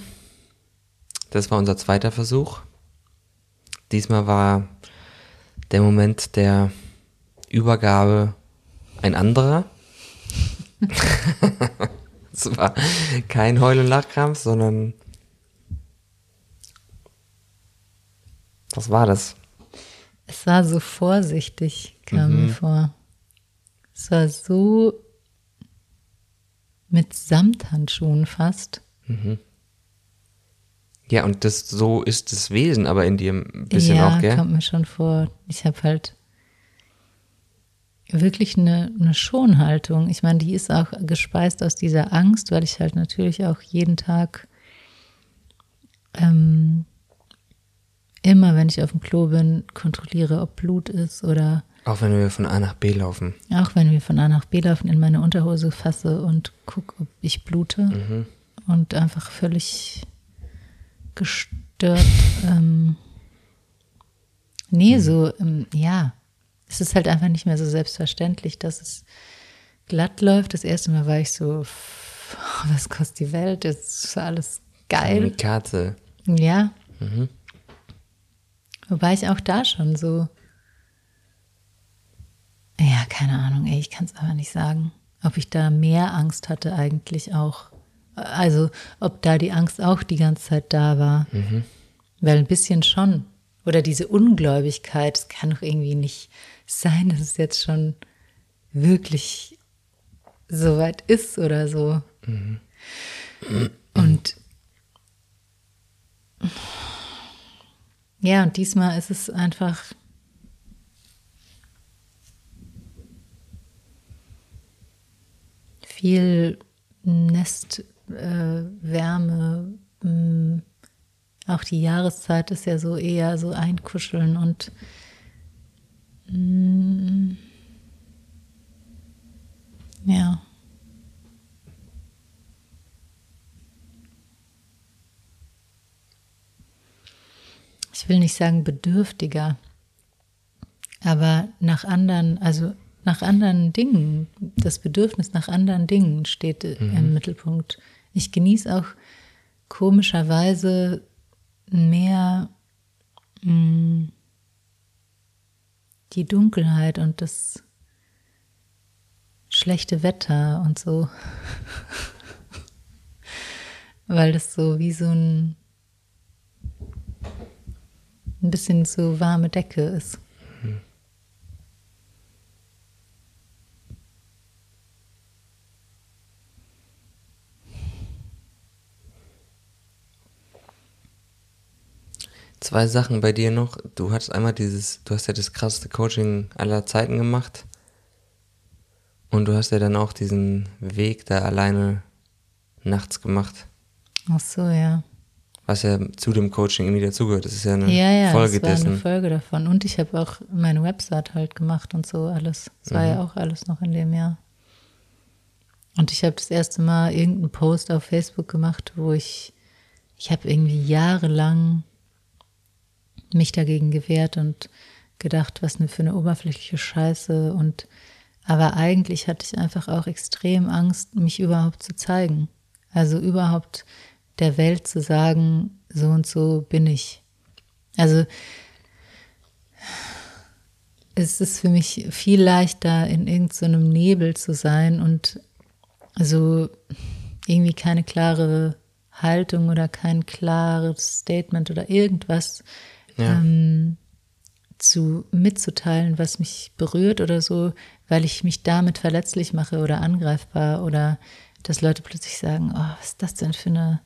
A: Das war unser zweiter Versuch. Diesmal war der Moment der Übergabe ein anderer. es war kein Heul- und Lachkrampf, sondern. Was war das?
B: Es war so vorsichtig, kam
A: Mhm.
B: mir vor. Es war so mit Samthandschuhen fast.
A: Ja, und das so ist das Wesen, aber in dir ein bisschen
B: ja,
A: auch, gell?
B: kommt mir schon vor. Ich habe halt wirklich eine, eine Schonhaltung. Ich meine, die ist auch gespeist aus dieser Angst, weil ich halt natürlich auch jeden Tag ähm, immer, wenn ich auf dem Klo bin, kontrolliere, ob Blut ist oder
A: Auch wenn wir von A nach B laufen.
B: auch wenn wir von A nach B laufen, in meine Unterhose fasse und gucke, ob ich blute und einfach völlig gestört. Ähm, nee, so, ähm, ja, es ist halt einfach nicht mehr so selbstverständlich, dass es glatt läuft. Das erste Mal war ich so, was kostet die Welt? Jetzt ist alles geil.
A: Kamikaze.
B: Ja. Wobei ich auch da schon so. Ja, keine Ahnung, ey, ich kann es aber nicht sagen. Ob ich da mehr Angst hatte, eigentlich auch. Also, ob da die Angst auch die ganze Zeit da war. Weil ein bisschen schon. Oder diese Ungläubigkeit, es kann doch irgendwie nicht sein, dass es jetzt schon wirklich so weit ist oder so. Und ja, und diesmal ist es einfach viel Nestwärme. Äh, auch die Jahreszeit ist ja so eher so einkuscheln und mh, ja. ich will nicht sagen bedürftiger, aber nach anderen, also nach anderen Dingen, das Bedürfnis nach anderen Dingen steht äh, im Mittelpunkt. Ich genieße auch komischerweise mehr mh, die Dunkelheit und das schlechte Wetter und so. Weil das so wie so ein ein bisschen so warme Decke ist.
A: Zwei Sachen bei dir noch. Du hattest einmal dieses, du hast ja das krasseste Coaching aller Zeiten gemacht. Und du hast ja dann auch diesen Weg da alleine nachts gemacht.
B: Ach so, ja.
A: Was ja zu dem Coaching irgendwie dazugehört. Das ist ja eine
B: Ja, ja,
A: Folge
B: das war eine
A: dessen.
B: Folge davon. Und ich habe auch meine Website halt gemacht und so alles. Das war ja auch alles noch in dem Jahr. Und ich habe das erste Mal irgendeinen Post auf Facebook gemacht, wo ich, ich habe irgendwie jahrelang mich dagegen gewehrt und gedacht, was für eine oberflächliche Scheiße und Aber eigentlich hatte ich einfach auch extrem Angst, mich überhaupt zu zeigen. Also überhaupt der Welt zu sagen, so und so bin ich. Also es ist für mich viel leichter, in irgendeinem so Nebel zu sein und so irgendwie keine klare Haltung oder kein klares Statement oder irgendwas ja. ähm, zu mitzuteilen, was mich berührt oder so, weil ich mich damit verletzlich mache oder angreifbar oder dass Leute plötzlich sagen, oh, was ist das denn für eine,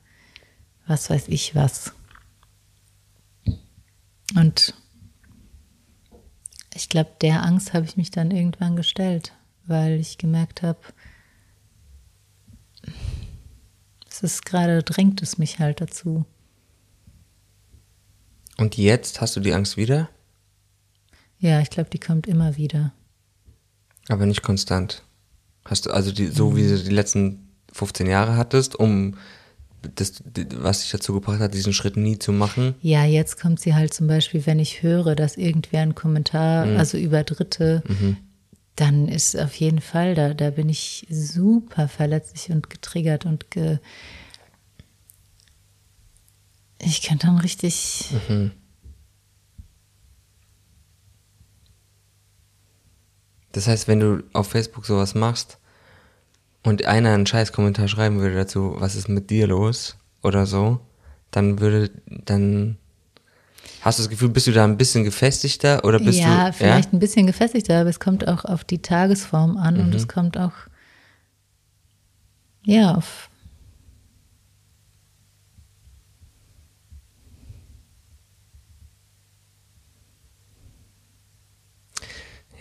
B: was weiß ich was. Und ich glaube, der Angst habe ich mich dann irgendwann gestellt, weil ich gemerkt habe, es ist gerade, drängt es mich halt dazu.
A: Und jetzt hast du die Angst wieder?
B: Ja, ich glaube, die kommt immer wieder.
A: Aber nicht konstant. Hast du also die, so wie du die letzten 15 Jahre hattest, um das, was dich dazu gebracht hat, diesen Schritt nie zu machen?
B: Ja, jetzt kommt sie halt zum Beispiel, wenn ich höre, dass irgendwer einen Kommentar, mhm. also über Dritte, mhm. dann ist auf jeden Fall, da, da bin ich super verletzlich und getriggert und ge, ich kann dann richtig. Mhm.
A: Das heißt, wenn du auf Facebook sowas machst und einer einen scheiß Kommentar schreiben würde dazu, was ist mit dir los oder so, dann würde, dann hast du das Gefühl, bist du da ein bisschen gefestigter oder bist
B: ja,
A: du.
B: Vielleicht ja, ein bisschen gefestigter, aber es kommt auch auf die Tagesform an mhm. und es kommt auch, ja, auf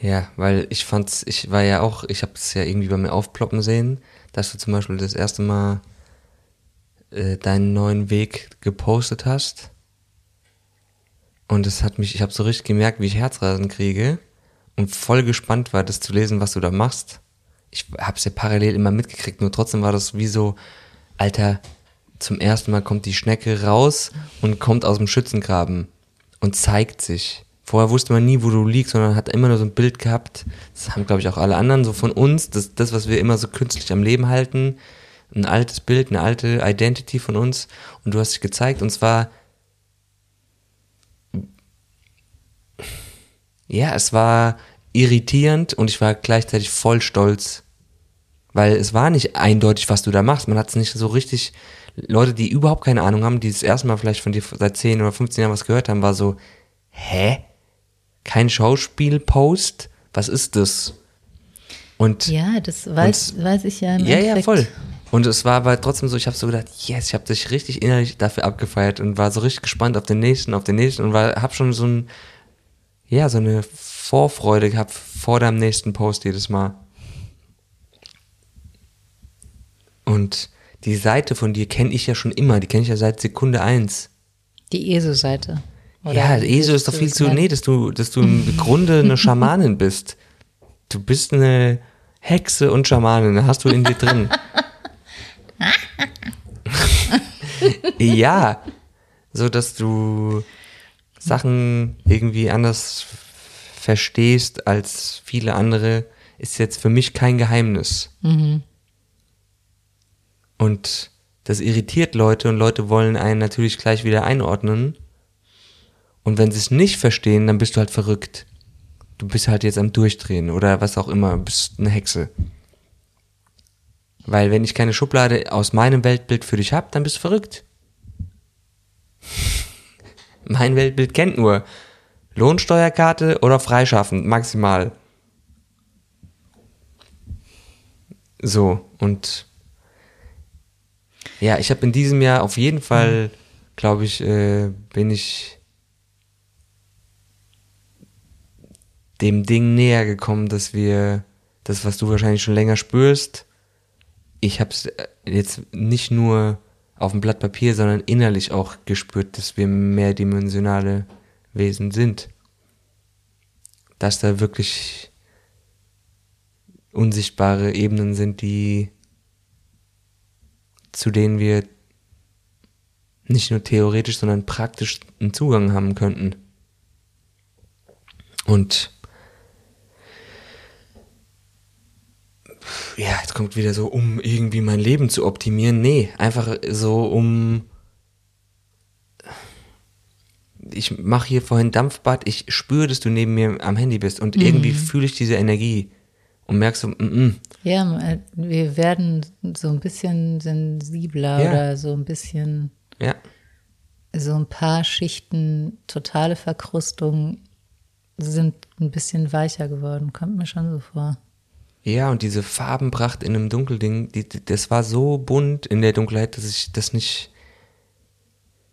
A: Ja, weil ich fand's, ich war ja auch, ich habe es ja irgendwie bei mir aufploppen sehen, dass du zum Beispiel das erste Mal äh, deinen neuen Weg gepostet hast. Und es hat mich, ich habe so richtig gemerkt, wie ich Herzrasen kriege und voll gespannt war, das zu lesen, was du da machst. Ich habe es ja parallel immer mitgekriegt, nur trotzdem war das wie so, Alter, zum ersten Mal kommt die Schnecke raus und kommt aus dem Schützengraben und zeigt sich. Vorher wusste man nie, wo du liegst, sondern hat immer nur so ein Bild gehabt. Das haben, glaube ich, auch alle anderen so von uns. Das, das, was wir immer so künstlich am Leben halten. Ein altes Bild, eine alte Identity von uns. Und du hast dich gezeigt. Und zwar, ja, es war irritierend und ich war gleichzeitig voll stolz. Weil es war nicht eindeutig, was du da machst. Man hat es nicht so richtig. Leute, die überhaupt keine Ahnung haben, die das erste Mal vielleicht von dir seit 10 oder 15 Jahren was gehört haben, war so, hä? Kein Schauspielpost. Was ist das? Und
B: ja, das weiß, und, weiß ich ja.
A: Im ja, Endeffekt. ja, voll. Und es war aber trotzdem so, ich habe so gedacht, yes, ich habe dich richtig innerlich dafür abgefeiert und war so richtig gespannt auf den nächsten, auf den nächsten und habe schon so ein, ja, so eine Vorfreude gehabt vor deinem nächsten Post jedes Mal. Und die Seite von dir kenne ich ja schon immer, die kenne ich ja seit Sekunde eins.
B: Die ESO-Seite.
A: Oder ja, ESO ist doch viel zu, nee, dass du, dass du im Grunde eine Schamanin bist. Du bist eine Hexe und Schamanin, hast du in dir drin. ja, so dass du Sachen irgendwie anders verstehst als viele andere, ist jetzt für mich kein Geheimnis. Mhm. Und das irritiert Leute und Leute wollen einen natürlich gleich wieder einordnen. Und wenn sie es nicht verstehen, dann bist du halt verrückt. Du bist halt jetzt am Durchdrehen oder was auch immer, bist eine Hexe. Weil wenn ich keine Schublade aus meinem Weltbild für dich habe, dann bist du verrückt. mein Weltbild kennt nur Lohnsteuerkarte oder freischaffend, maximal. So, und ja, ich habe in diesem Jahr auf jeden Fall, glaube ich, äh, bin ich dem Ding näher gekommen, dass wir das, was du wahrscheinlich schon länger spürst, ich habe es äh, jetzt nicht nur auf dem Blatt Papier, sondern innerlich auch gespürt, dass wir mehrdimensionale Wesen sind. Dass da wirklich unsichtbare Ebenen sind, die zu denen wir nicht nur theoretisch, sondern praktisch einen Zugang haben könnten. Und ja, jetzt kommt wieder so, um irgendwie mein Leben zu optimieren. Nee, einfach so, um. Ich mache hier vorhin Dampfbad, ich spüre, dass du neben mir am Handy bist und irgendwie fühle ich diese Energie und merkst so, mm, mm,
B: Ja, wir werden so ein bisschen sensibler
A: Ja.
B: oder so ein bisschen,
A: ja,
B: so ein paar Schichten totale Verkrustung sind ein bisschen weicher geworden, kommt mir schon so vor.
A: Ja, und diese Farbenpracht in einem Dunkelding, die, das war so bunt in der Dunkelheit, dass ich das nicht.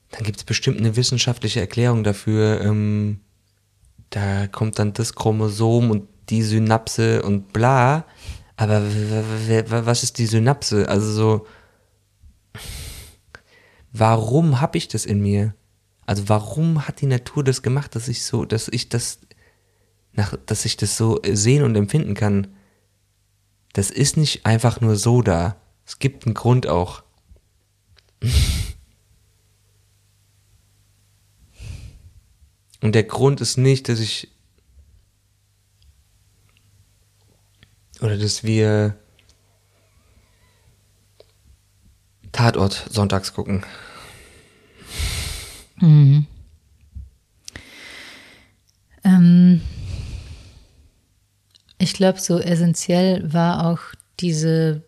A: Dann gibt es bestimmt eine wissenschaftliche Erklärung dafür. Ähm, da kommt dann das Chromosom und die Synapse und bla. Aber was ist die Synapse? Also so, warum habe ich das in mir? Also warum hat die Natur das gemacht, dass ich so, dass ich das, nach, dass ich das so sehen und empfinden kann? Das ist nicht einfach nur so da. Es gibt einen Grund auch. Und der Grund ist nicht, dass ich oder dass wir Tatort sonntags gucken.
B: Ähm, ich glaube, so essentiell war auch diese,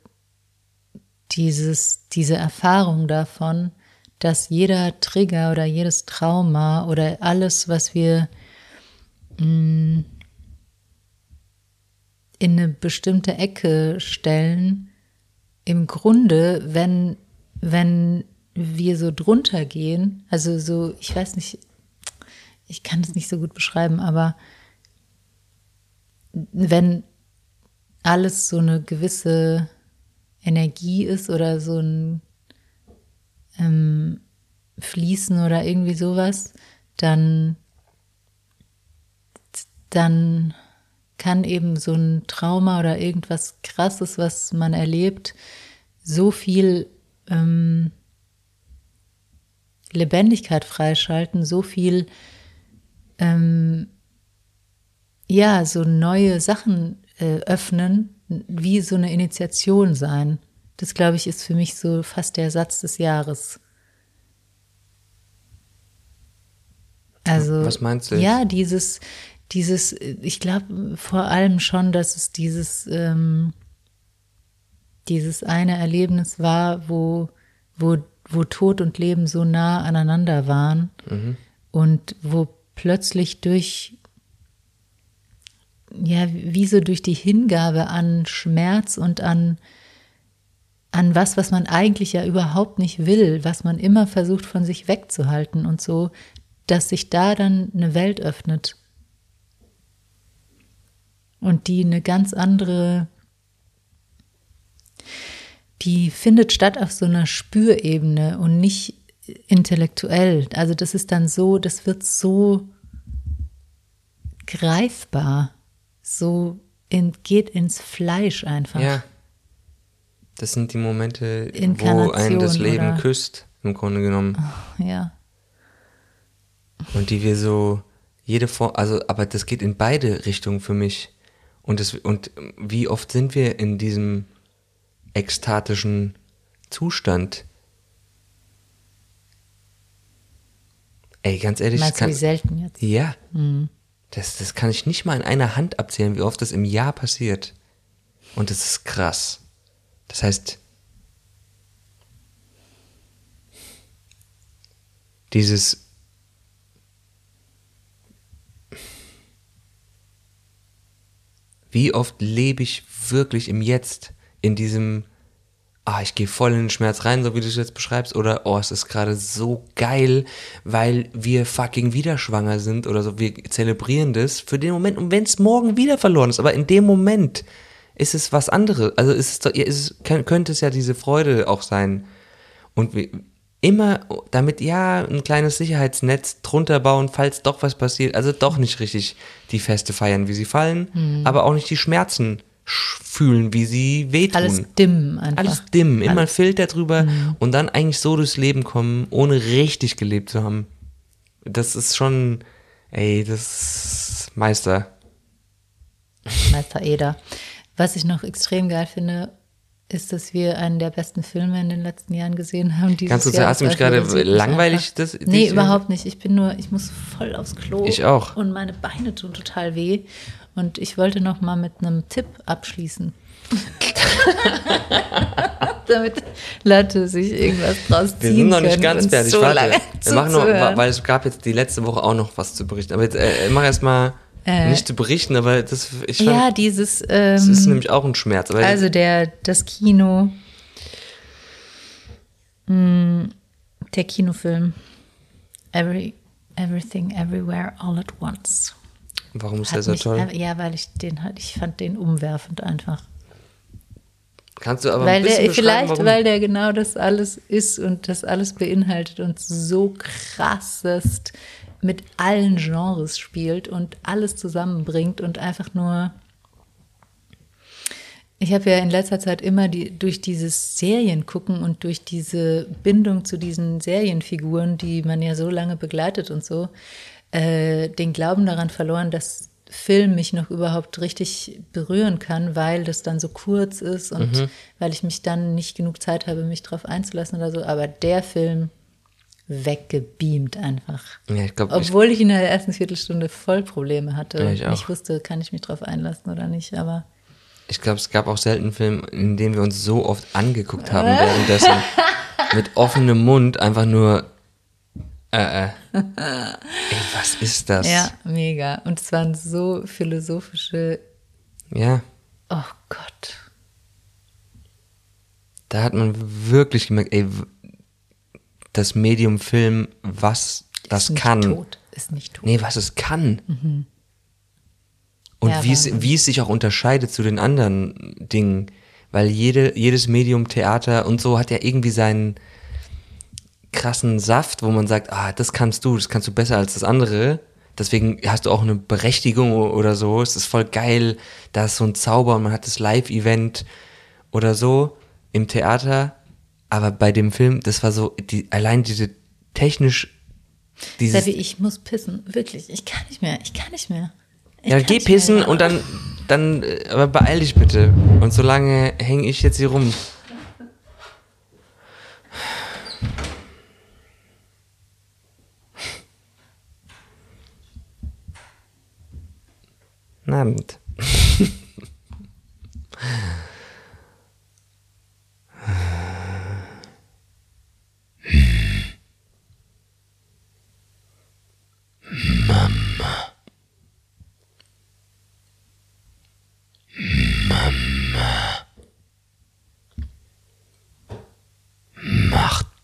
B: dieses, diese Erfahrung davon, dass jeder Trigger oder jedes Trauma oder alles, was wir mh, in eine bestimmte Ecke stellen, im Grunde, wenn, wenn wir so drunter gehen, also so, ich weiß nicht, ich kann das nicht so gut beschreiben, aber wenn alles so eine gewisse Energie ist oder so ein ähm, Fließen oder irgendwie sowas, dann, dann kann eben so ein Trauma oder irgendwas Krasses, was man erlebt, so viel ähm, Lebendigkeit freischalten, so viel ähm, ja, so neue Sachen äh, öffnen, wie so eine Initiation sein. Das, glaube ich, ist für mich so fast der Satz des Jahres. Also,
A: Was meinst du jetzt?
B: Ja, dieses, dieses, ich glaube vor allem schon, dass es dieses, ähm, dieses eine Erlebnis war, wo, wo, wo Tod und Leben so nah aneinander waren und wo plötzlich durch, ja, wie so durch die Hingabe an Schmerz und an, an was, was man eigentlich ja überhaupt nicht will, was man immer versucht von sich wegzuhalten und so, dass sich da dann eine Welt öffnet und die eine ganz andere, die findet statt auf so einer Spürebene und nicht intellektuell. Also das ist dann so, das wird so greifbar, so in, geht ins Fleisch einfach.
A: Ja. Das sind die Momente, wo
B: Inkarnation,
A: ein das Leben
B: oder?
A: küsst, im Grunde genommen.
B: ja.
A: Und die wir so, jede Form, also, aber das geht in beide Richtungen für mich. Und, das, und wie oft sind wir in diesem ekstatischen Zustand? Ey, ganz ehrlich,
B: Meinst du,
A: kann,
B: wie selten jetzt?
A: ja, das, das kann ich nicht mal in einer Hand abzählen, wie oft das im Jahr passiert. Und das ist krass. Das heißt, dieses Wie oft lebe ich wirklich im Jetzt, in diesem, ah, ich gehe voll in den Schmerz rein, so wie du es jetzt beschreibst, oder, oh, es ist gerade so geil, weil wir fucking wieder schwanger sind oder so, wir zelebrieren das für den Moment. Und wenn es morgen wieder verloren ist, aber in dem Moment ist es was anderes, also ist es, doch- ist es könnte es ja diese Freude auch sein. Und wir, immer damit ja ein kleines Sicherheitsnetz drunter bauen, falls doch was passiert. Also doch nicht richtig die Feste feiern, wie sie fallen, aber auch nicht die Schmerzen sch- fühlen, wie sie wehtun.
B: Alles dimm einfach.
A: Alles dimm, immer
B: Alles-
A: Filter drüber und dann eigentlich so durchs Leben kommen, ohne richtig gelebt zu haben. Das ist schon, ey, das ist Meister.
B: Meister Eder. Was ich noch extrem geil finde, ist, dass wir einen der besten Filme in den letzten Jahren gesehen haben.
A: Kannst du
B: Jahr.
A: sagen, hast du mich
B: war
A: gerade langweilig? Das,
B: Nee, überhaupt nicht. Ich bin nur, ich muss voll aufs Klo.
A: Ich auch.
B: Und meine Beine tun total weh. Und ich wollte noch mal mit einem Tipp abschließen. Damit Leute sich irgendwas draus ziehen
A: Wir sind noch nicht ganz fertig.
B: So
A: Warte.
B: lange
A: Wir machen noch, weil es gab jetzt die letzte Woche auch noch was zu berichten. Aber jetzt äh, mach erst mal
B: Äh,
A: nicht zu berichten, aber das ich fand,
B: Ja, dieses.
A: das
B: Ähm,
A: ist nämlich auch ein Schmerz. Aber
B: Also der, das Kino, mh, der Kinofilm Every, Everything Everywhere All at Once.
A: Warum ist der
B: Hat
A: so
B: mich,
A: toll?
B: Ja, weil ich den halt, ich fand den umwerfend einfach.
A: Kannst du aber
B: weil
A: ein bisschen
B: der, vielleicht,
A: warum?
B: weil der genau das alles ist und das alles beinhaltet und so krassest mit allen Genres spielt und alles zusammenbringt und einfach nur. Ich habe ja in letzter Zeit immer die, durch dieses Serien gucken und durch diese Bindung zu diesen Serienfiguren, die man ja so lange begleitet und so, äh, den Glauben daran verloren, dass Film mich noch überhaupt richtig berühren kann, weil das dann so kurz ist und
A: Mhm.
B: weil ich mich dann nicht genug Zeit habe, mich drauf einzulassen oder so. Aber der Film weggebeamt einfach.
A: Ja, ich glaube, ich,
B: Obwohl ich in der ersten Viertelstunde voll Probleme hatte.
A: Ja, ich auch.
B: nicht wusste, kann ich mich drauf einlassen oder nicht, aber.
A: ich glaube, es gab auch selten einen Film, in dem wir uns so oft angeguckt haben, währenddessen mit offenem Mund einfach nur. Äh, äh. Ey, was ist das?
B: Ja, mega. Und es waren so philosophische.
A: ja.
B: Oh Gott.
A: Da hat man wirklich gemerkt, ey, das Medium Film, was das
B: ist nicht
A: kann.
B: Tot. Ist nicht tot.
A: Nee, was es kann. Und
B: Mhm. Ja,
A: wie, es, wie es sich auch unterscheidet zu den anderen Dingen. Weil jede, jedes Medium Theater und so hat ja irgendwie seinen krassen Saft, wo man sagt, ah, das kannst du, das kannst du besser als das andere. Deswegen hast du auch eine Berechtigung oder so. Es ist voll geil, da ist so ein Zauber und man hat das Live-Event oder so im Theater. Aber bei dem Film, das war so, die, allein diese technisch, dieses,
B: Sebi, ich muss pissen. Wirklich. Ich kann nicht mehr. Ich kann nicht mehr. Ich
A: ja, geh
B: nicht mehr.
A: pissen und dann, dann, äh, aber beeil dich bitte. Und solange hänge ich jetzt hier rum. Abend. Macht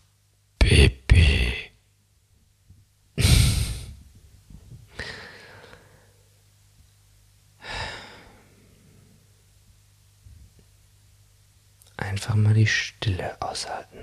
A: Einfach mal die Stille aushalten.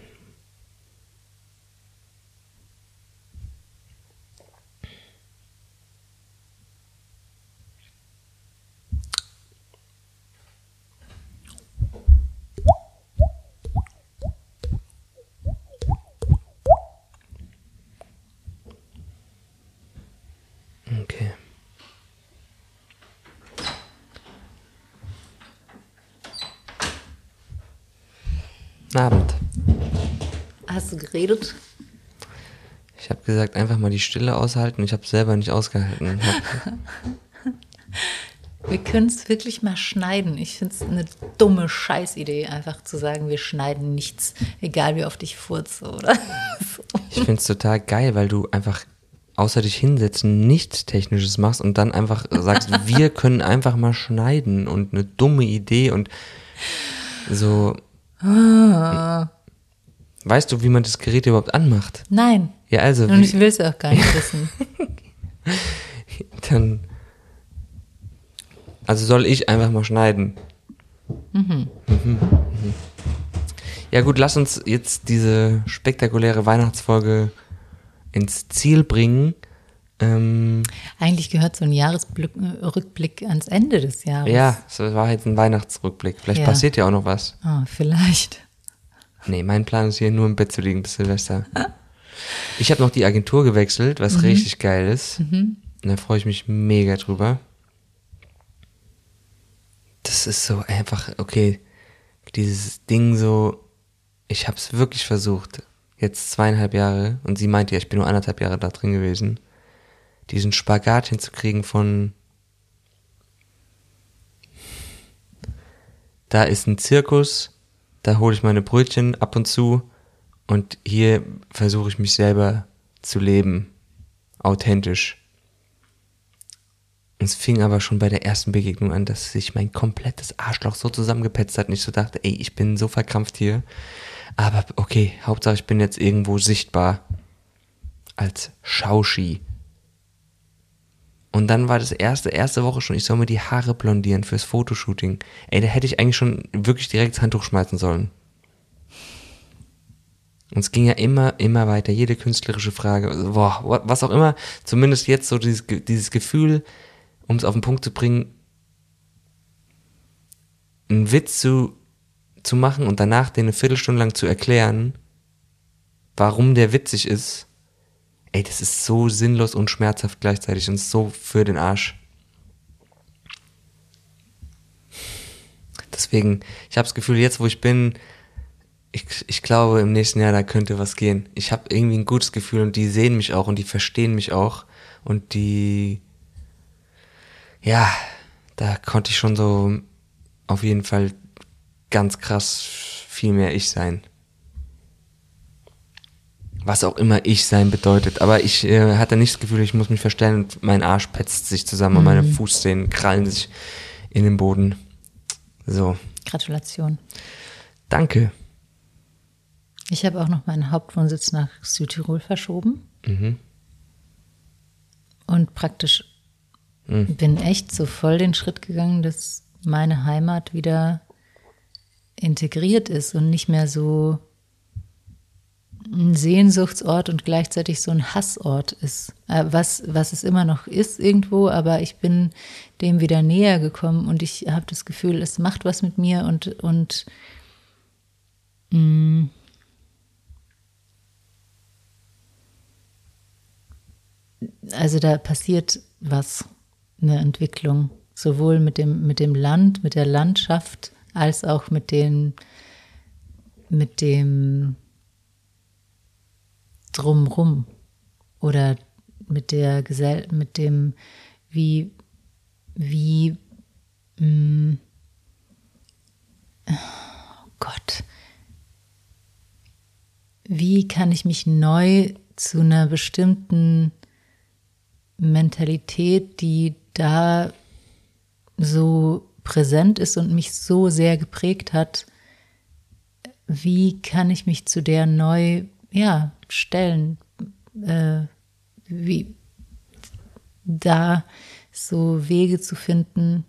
A: Okay. Abend.
B: Hast du geredet?
A: Ich habe gesagt, einfach mal die Stille aushalten. Ich habe selber nicht ausgehalten.
B: Wir können es wirklich mal schneiden. Ich finde es eine dumme Scheißidee, einfach zu sagen, wir schneiden nichts, egal wie oft ich furze oder so.
A: ich finde es total geil, weil du einfach außer dich hinsetzen nichts Technisches machst und dann einfach sagst, wir können einfach mal schneiden und eine dumme Idee und so. Weißt du, wie man das Gerät überhaupt anmacht?
B: Nein.
A: Ja, also,
B: Und ich will es auch gar nicht wissen.
A: dann. Also soll ich einfach mal schneiden. Mhm, mhm. Ja gut, lass uns jetzt diese spektakuläre Weihnachtsfolge ins Ziel bringen. Ähm,
B: Eigentlich gehört so ein Jahresrückblick ans Ende des Jahres.
A: ja, es war jetzt ein Weihnachtsrückblick. Vielleicht
B: Ja.
A: passiert ja auch noch was.
B: Ah, vielleicht.
A: Nee, mein Plan ist hier nur im Bett zu liegen bis Silvester. Ich habe noch die Agentur gewechselt, was richtig geil ist. Und da freue ich mich mega drüber. Das das ist so einfach, okay, dieses Ding so, ich habe es wirklich versucht, jetzt zweieinhalb Jahre, und sie meinte ja, ich bin nur anderthalb Jahre da drin gewesen, diesen Spagat hinzukriegen von, da ist ein Zirkus, da hole ich meine Brötchen ab und zu und hier versuche ich mich selber zu leben, authentisch. Es fing aber schon bei der ersten Begegnung an, dass sich mein komplettes Arschloch so zusammengepetzt hat und ich so dachte, ey, ich bin so verkrampft hier. Aber okay, Hauptsache ich bin jetzt irgendwo sichtbar als Schauschi. Und dann war das erste, erste Woche schon, ich soll mir die Haare blondieren fürs Fotoshooting. Ey, da hätte ich eigentlich schon wirklich direkt das Handtuch schmeißen sollen. Und es ging ja immer, immer weiter, jede künstlerische Frage, boah, was auch immer, zumindest jetzt so dieses, dieses Gefühl, um es auf den Punkt zu bringen, einen Witz zu, zu machen und danach den eine Viertelstunde lang zu erklären, warum der witzig ist, ey, das ist so sinnlos und schmerzhaft gleichzeitig und so für den Arsch. Deswegen, ich habe das Gefühl, jetzt wo ich bin, ich, ich glaube, im nächsten Jahr, da könnte was gehen. Ich habe irgendwie ein gutes Gefühl und die sehen mich auch und die verstehen mich auch und die ja, da konnte ich schon so auf jeden Fall ganz krass viel mehr ich sein. Was auch immer ich sein bedeutet. Aber ich äh, hatte nicht das Gefühl, ich muss mich verstellen und mein Arsch petzt sich zusammen mhm. und meine Fußzehen krallen sich in den Boden. So.
B: Gratulation.
A: Danke.
B: Ich habe auch noch meinen Hauptwohnsitz nach Südtirol verschoben. Mhm. Und praktisch Mhm. Bin echt so voll den Schritt gegangen, dass meine Heimat wieder integriert ist und nicht mehr so ein Sehnsuchtsort und gleichzeitig so ein Hassort ist. Äh, was, was es immer noch ist irgendwo, aber ich bin dem wieder näher gekommen und ich habe das Gefühl, es macht was mit mir und, und mh, mm, also da passiert was eine Entwicklung, sowohl mit dem, mit dem Land, mit der Landschaft, als auch mit den, mit dem Drumrum oder mit der Gesell mit dem, wie, wie, mm, oh Gott, wie kann ich mich neu zu einer bestimmten Mentalität, die da so präsent ist und mich so sehr geprägt hat, wie kann ich mich zu der neu ja, stellen? Äh, wie da so Wege zu finden,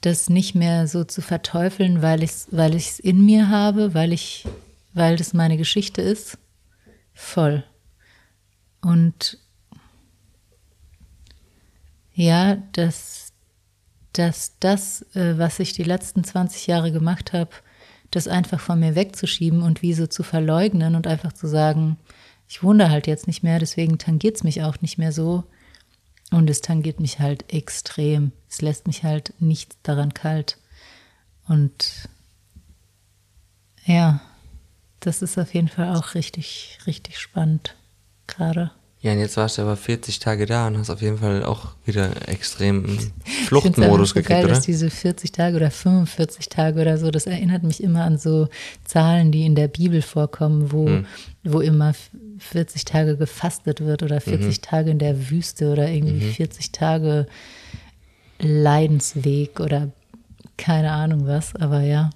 B: das nicht mehr so zu verteufeln, weil ich es weil in mir habe, weil ich, weil das meine Geschichte ist, Voll. Und ja, dass, dass das, äh, was ich die letzten 20 Jahre gemacht habe, das einfach von mir wegzuschieben und wie so zu verleugnen und einfach zu sagen, ich wohne halt jetzt nicht mehr, deswegen tangiert es mich auch nicht mehr so. Und es tangiert mich halt extrem. Es lässt mich halt nicht daran kalt. Und ja, das ist auf jeden Fall auch richtig, richtig spannend gerade.
A: Ja, und jetzt warst du aber 40 Tage da und hast auf jeden Fall auch wieder extrem Fluchtmodus gekriegt, geil, oder?
B: Dass diese 40 Tage oder 45 Tage oder so, das erinnert mich immer an so Zahlen, die in der Bibel vorkommen, wo, hm. wo immer 40 Tage gefastet wird oder 40 mhm. Tage in der Wüste oder irgendwie mhm. 40 Tage Leidensweg oder keine Ahnung was, aber ja.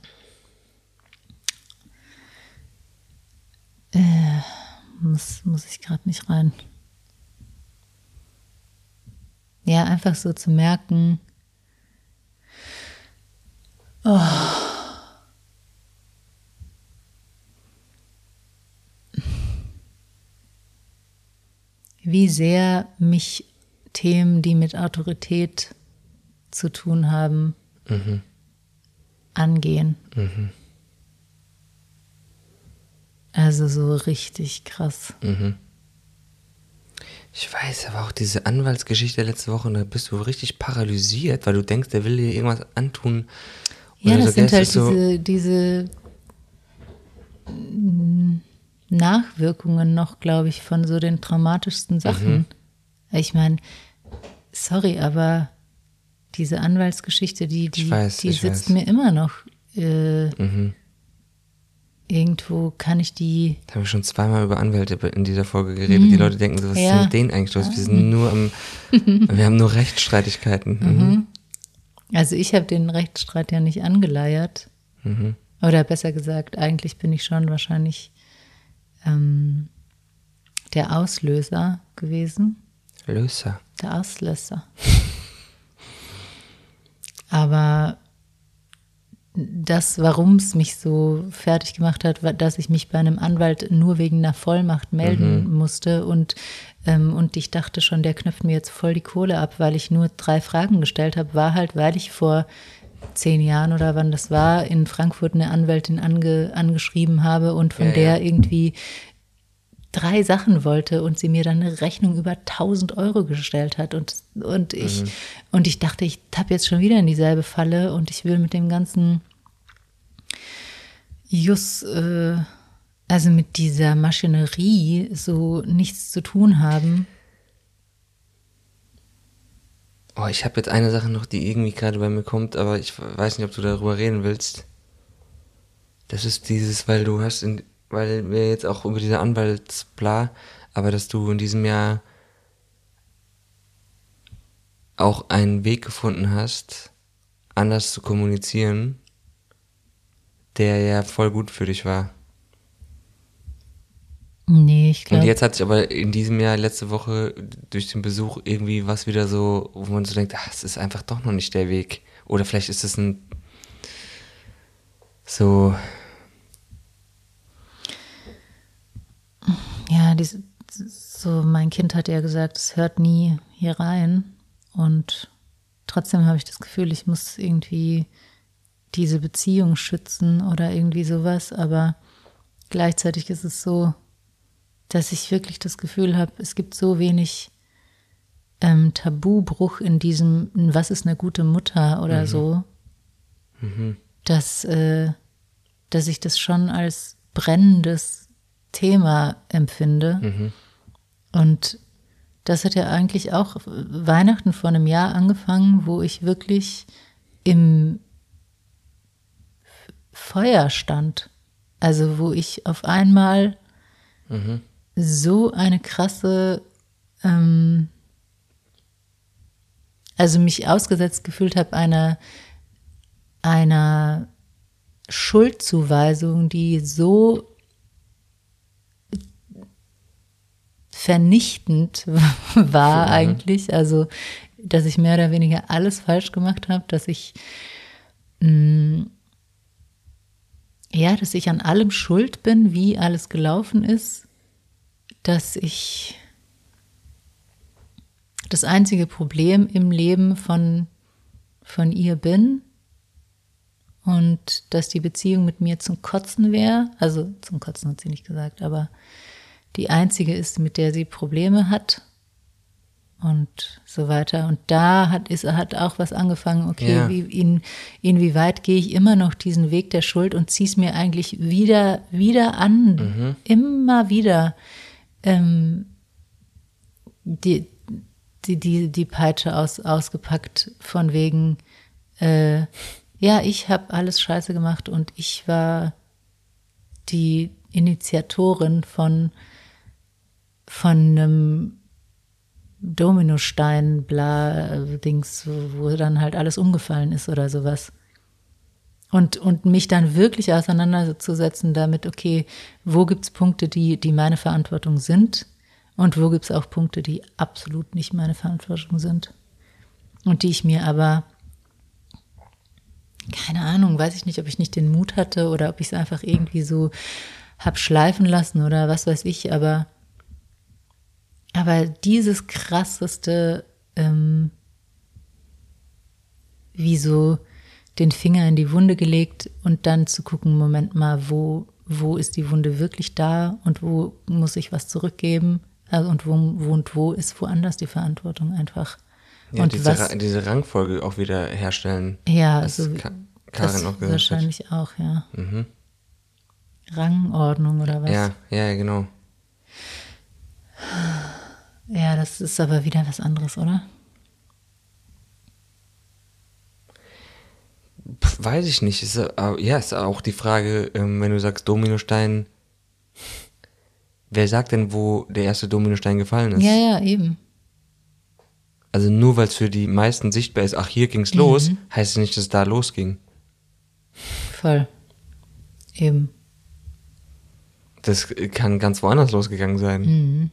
B: Äh, muss, muss ich gerade nicht rein. Ja, einfach so zu merken, oh, wie sehr mich Themen, die mit Autorität zu tun haben, mhm. angehen. Mhm. Also so richtig krass. Mhm.
A: Ich weiß, aber auch diese Anwaltsgeschichte letzte Woche, da bist du richtig paralysiert, weil du denkst, der will dir irgendwas antun.
B: Ja, das sind halt
A: so,
B: diese, diese mm, Nachwirkungen noch, glaube ich, von so den traumatischsten Sachen. Ich meine, sorry, aber diese Anwaltsgeschichte, die, die,
A: weiß,
B: die sitzt
A: weiß.
B: mir immer noch. Äh,
A: Mhm.
B: Irgendwo kann ich die.
A: Da haben wir schon zweimal über Anwälte in dieser Folge geredet. Die Leute denken so, was ist
B: Ja.
A: denn mit denen eigentlich los? Wir sind nur am, wir haben nur Rechtsstreitigkeiten. Mhm.
B: Also ich habe den Rechtsstreit ja nicht angeleiert.
A: Mhm.
B: Oder besser gesagt, eigentlich bin ich schon wahrscheinlich ähm, der Auslöser gewesen.
A: Löser.
B: Der Auslöser. Aber das, warum es mich so fertig gemacht hat, war, dass ich mich bei einem Anwalt nur wegen einer Vollmacht melden musste und, ähm, und ich dachte schon, der knüpft mir jetzt voll die Kohle ab, weil ich nur drei Fragen gestellt habe, war halt, weil ich vor zehn Jahren oder wann das war, in Frankfurt eine Anwältin ange, angeschrieben habe und von
A: Ja,
B: der
A: ja.
B: irgendwie drei Sachen wollte und sie mir dann eine Rechnung über 1000 Euro gestellt hat und, und ich, und ich dachte, ich tapp jetzt schon wieder in dieselbe Falle und ich will mit dem ganzen Jus, äh, also mit dieser Maschinerie so nichts zu tun haben.
A: Oh, ich habe jetzt eine Sache noch, die irgendwie gerade bei mir kommt, aber ich weiß nicht, ob du darüber reden willst. Das ist dieses, weil du hast, in, weil wir jetzt auch über diese Anwaltsbla, aber dass du in diesem Jahr auch einen Weg gefunden hast, anders zu kommunizieren, der ja voll gut für dich war.
B: Nee, ich
A: Und
B: glaube.
A: jetzt hat sich aber in diesem Jahr, letzte Woche, durch den Besuch irgendwie was wieder so, wo man so denkt, ach, es ist einfach doch noch nicht der Weg. Oder vielleicht ist es ein so,
B: Ja, diese, so mein Kind hat ja gesagt, es hört nie hier rein. Und trotzdem habe ich das Gefühl, ich muss irgendwie diese Beziehung schützen oder irgendwie sowas. Aber gleichzeitig ist es so, dass ich wirklich das Gefühl habe, es gibt so wenig ähm, Tabubruch in diesem, was ist eine gute Mutter oder so, dass, äh, dass ich das schon als brennendes Thema empfinde. Und das hat ja eigentlich auch Weihnachten vor einem Jahr angefangen, wo ich wirklich im Feuer stand. Also wo ich auf einmal so eine krasse, ähm, also mich ausgesetzt gefühlt habe einer, einer Schuldzuweisung, die so vernichtend war eigentlich. Also, dass ich mehr oder weniger alles falsch gemacht habe, dass ich mh, ja, dass ich an allem schuld bin, wie alles gelaufen ist, dass ich das einzige Problem im Leben von, von ihr bin und dass die Beziehung mit mir zum Kotzen wäre. Also zum Kotzen hat sie nicht gesagt, aber die einzige ist, mit der sie Probleme hat und so weiter. Und da hat, ist, hat auch was angefangen, okay,
A: Ja.
B: wie, in, inwieweit gehe ich immer noch diesen Weg der Schuld und ziehe es mir eigentlich wieder, wieder an, immer wieder ähm, die, die, die, die Peitsche aus, ausgepackt von wegen, äh, ja, ich habe alles scheiße gemacht und ich war die Initiatorin von, von einem Dominostein, bla, Dings, wo, dann halt alles umgefallen ist oder sowas. Und, und mich dann wirklich auseinanderzusetzen damit, okay, wo gibt's Punkte, die, die meine Verantwortung sind und wo gibt's auch Punkte, die absolut nicht meine Verantwortung sind. Und die ich mir aber, keine Ahnung, weiß ich nicht, ob ich nicht den Mut hatte oder ob ich es einfach irgendwie so hab schleifen lassen oder was weiß ich, aber aber dieses krasseste, ähm, wie so den Finger in die Wunde gelegt und dann zu gucken, Moment mal, wo, wo ist die Wunde wirklich da und wo muss ich was zurückgeben? Also und wo, wo und wo ist woanders die Verantwortung einfach.
A: Ja,
B: und
A: diese,
B: was,
A: diese Rangfolge auch wieder herstellen.
B: ja, also
A: Ka Karin auch gesagt hat.
B: wahrscheinlich auch, ja.
A: Mhm.
B: Rangordnung oder was?
A: Ja, ja, genau.
B: Ja, das ist aber wieder was anderes, oder?
A: Weiß ich nicht. Ist, äh, ja, ist auch die Frage, ähm, wenn du sagst Dominostein, wer sagt denn, wo der erste Dominostein gefallen ist?
B: Ja, ja, eben.
A: Also nur weil es für die meisten sichtbar ist, ach, hier ging's los, heißt es nicht, dass es da losging.
B: Voll. Eben.
A: Das kann ganz woanders losgegangen sein.
B: Mhm.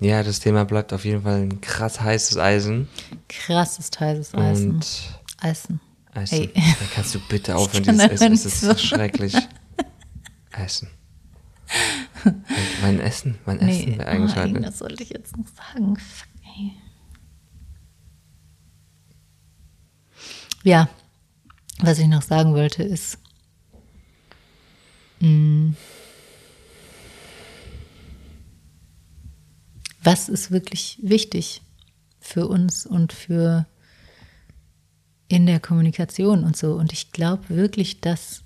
A: Ja, das Thema bleibt auf jeden Fall ein krass heißes Eisen.
B: Krasses heißes Eisen.
A: Und
B: Eisen.
A: Eisen.
B: Ey.
A: Da kannst du bitte aufhören, dieses Essen. Es
B: nicht
A: ist
B: so.
A: schrecklich. Essen. Mein Essen, mein Essen
B: Nee,
A: wäre
B: nein,
A: eingeschaltet.
B: das sollte ich jetzt noch sagen. Fuck, ey. Ja, was ich noch sagen wollte ist, mh, was ist wirklich wichtig für uns und für in der Kommunikation und so. Und ich glaube wirklich, dass,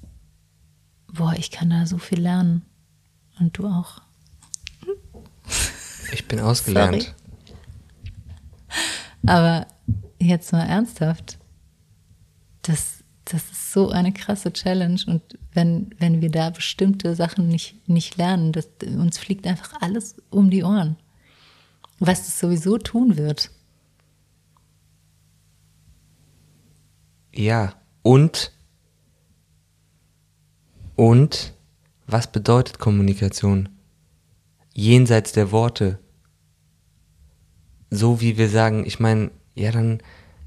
B: boah, ich kann da so viel lernen. Und du auch.
A: Ich bin ausgelernt.
B: Sorry. Aber jetzt mal ernsthaft, das, das ist so eine krasse Challenge und wenn, wenn wir da bestimmte Sachen nicht, nicht lernen, das, uns fliegt einfach alles um die Ohren. Was es sowieso tun wird.
A: Ja, und und was bedeutet Kommunikation? Jenseits der Worte. So wie wir sagen, ich meine, ja, dann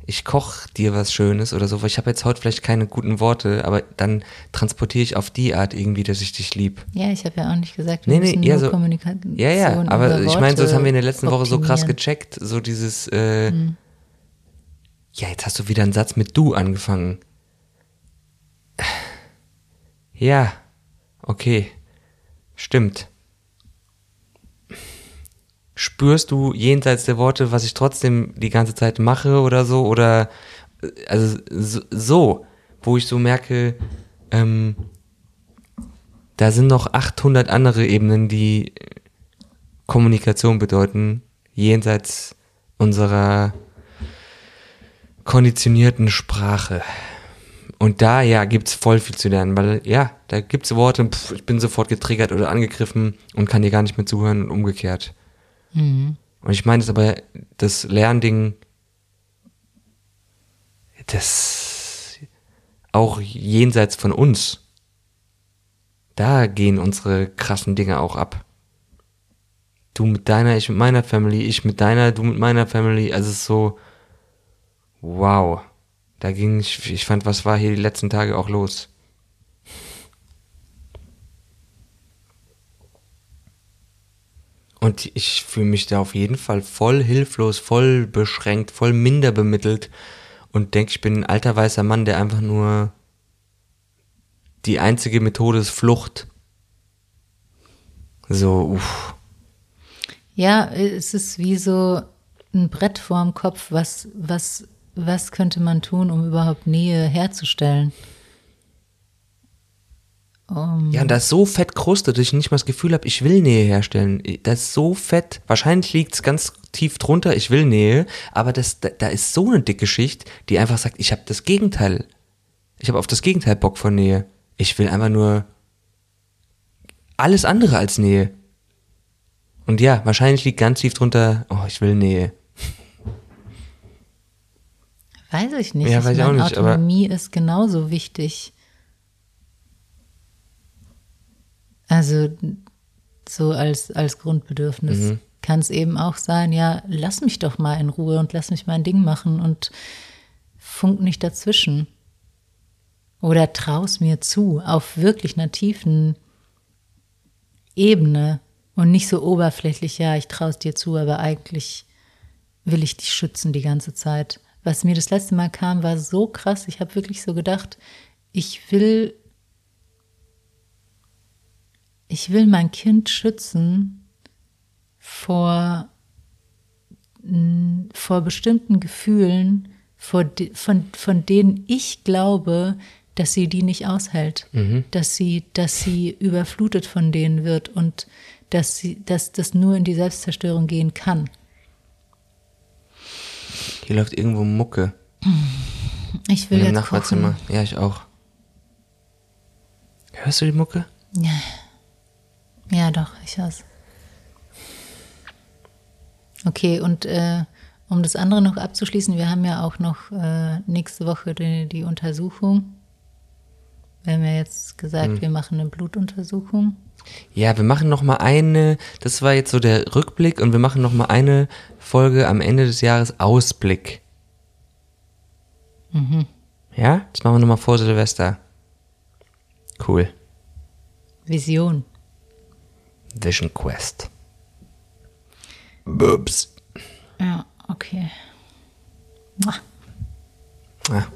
A: ich koch dir was Schönes oder so, weil ich habe jetzt heute vielleicht keine guten Worte, aber dann transportiere ich auf die Art irgendwie, dass ich dich lieb.
B: Ja, ich habe ja auch nicht gesagt, wir
A: Nee, nee,
B: müssen
A: ja, so-
B: Kommunikation
A: Ja, ja, aber ich meine, so das haben wir in der letzten Woche so krass
B: optimieren.
A: gecheckt, so dieses, äh,
B: Hm.
A: ja, jetzt hast du wieder einen Satz mit du angefangen. Ja, okay, stimmt. Spürst du jenseits der Worte, was ich trotzdem die ganze Zeit mache oder so? Oder, äh, also so, wo ich so merke, ähm, da sind noch 800 andere Ebenen, die Kommunikation bedeuten, jenseits unserer konditionierten Sprache. Und da, ja, gibt's voll viel zu lernen, weil, ja, da gibt's Worte, pff, ich bin sofort getriggert oder angegriffen und kann dir gar nicht mehr zuhören und umgekehrt.
B: Mhm.
A: Und ich meine es aber, das Lernding, das auch jenseits von uns, da gehen unsere krassen Dinge auch ab. Du mit deiner, ich mit meiner Family, ich mit deiner, du mit meiner Family, also es ist so, wow. Da ging ich, ich fand, was war hier die letzten Tage auch los? Und ich fühle mich da auf jeden Fall voll hilflos, voll beschränkt, voll minder bemittelt und denke, ich bin ein alter weißer Mann, der einfach nur die einzige Methode ist Flucht. So, uff.
B: Ja, es ist wie so ein Brett vorm Kopf. Was, was, was könnte man tun, um überhaupt Nähe herzustellen? Um,
A: Ja, und das ist so fett krustet, dass ich nicht mal das Gefühl habe, ich will Nähe herstellen. Das ist so fett. Wahrscheinlich liegt es ganz tief drunter, ich will Nähe, aber das, da, da ist so eine dicke Schicht, die einfach sagt, ich habe das Gegenteil. Ich habe auf das Gegenteil Bock von Nähe. Ich will einfach nur alles andere als Nähe. Und ja, wahrscheinlich liegt ganz tief drunter, oh, ich will Nähe.
B: weiß ich nicht.
A: Ja, weiß ich auch
B: meine,
A: nicht, aber-
B: Autonomie ist genauso wichtig. Also so als, als Grundbedürfnis
A: Mhm.
B: kann es eben auch sein, ja, lass mich doch mal in Ruhe und lass mich mein Ding machen und funk nicht dazwischen. Oder traus mir zu, auf wirklich einer tiefen Ebene und nicht so oberflächlich, ja, ich traue es dir zu, aber eigentlich will ich dich schützen die ganze Zeit. Was mir das letzte Mal kam, war so krass. Ich habe wirklich so gedacht, ich will ich will mein Kind schützen vor, vor bestimmten Gefühlen, vor, von, von denen ich glaube, dass sie die nicht aushält, mhm. dass sie, dass sie überflutet von denen wird und dass sie, dass das nur in die Selbstzerstörung gehen kann.
A: Hier läuft irgendwo Mucke.
B: Ich will in dem
A: jetzt Nachbarzimmer. Kochen. Ja, ich auch. Hörst du die Mucke?
B: Ja. Ja, doch, ich hör's. Okay, und äh, um das andere noch abzuschließen, wir haben ja auch noch äh, nächste Woche die, die, Untersuchung. Wir haben ja jetzt gesagt, hm. wir machen eine Blutuntersuchung.
A: Ja, wir machen noch mal eine, das war jetzt so der Rückblick und wir machen noch mal eine Folge am Ende des Jahres Ausblick. Mhm. Ja, das machen wir noch mal vor Silvester. Cool.
B: Vision.
A: Vision Quest. Bubs.
B: Ja, okay.
A: Ah.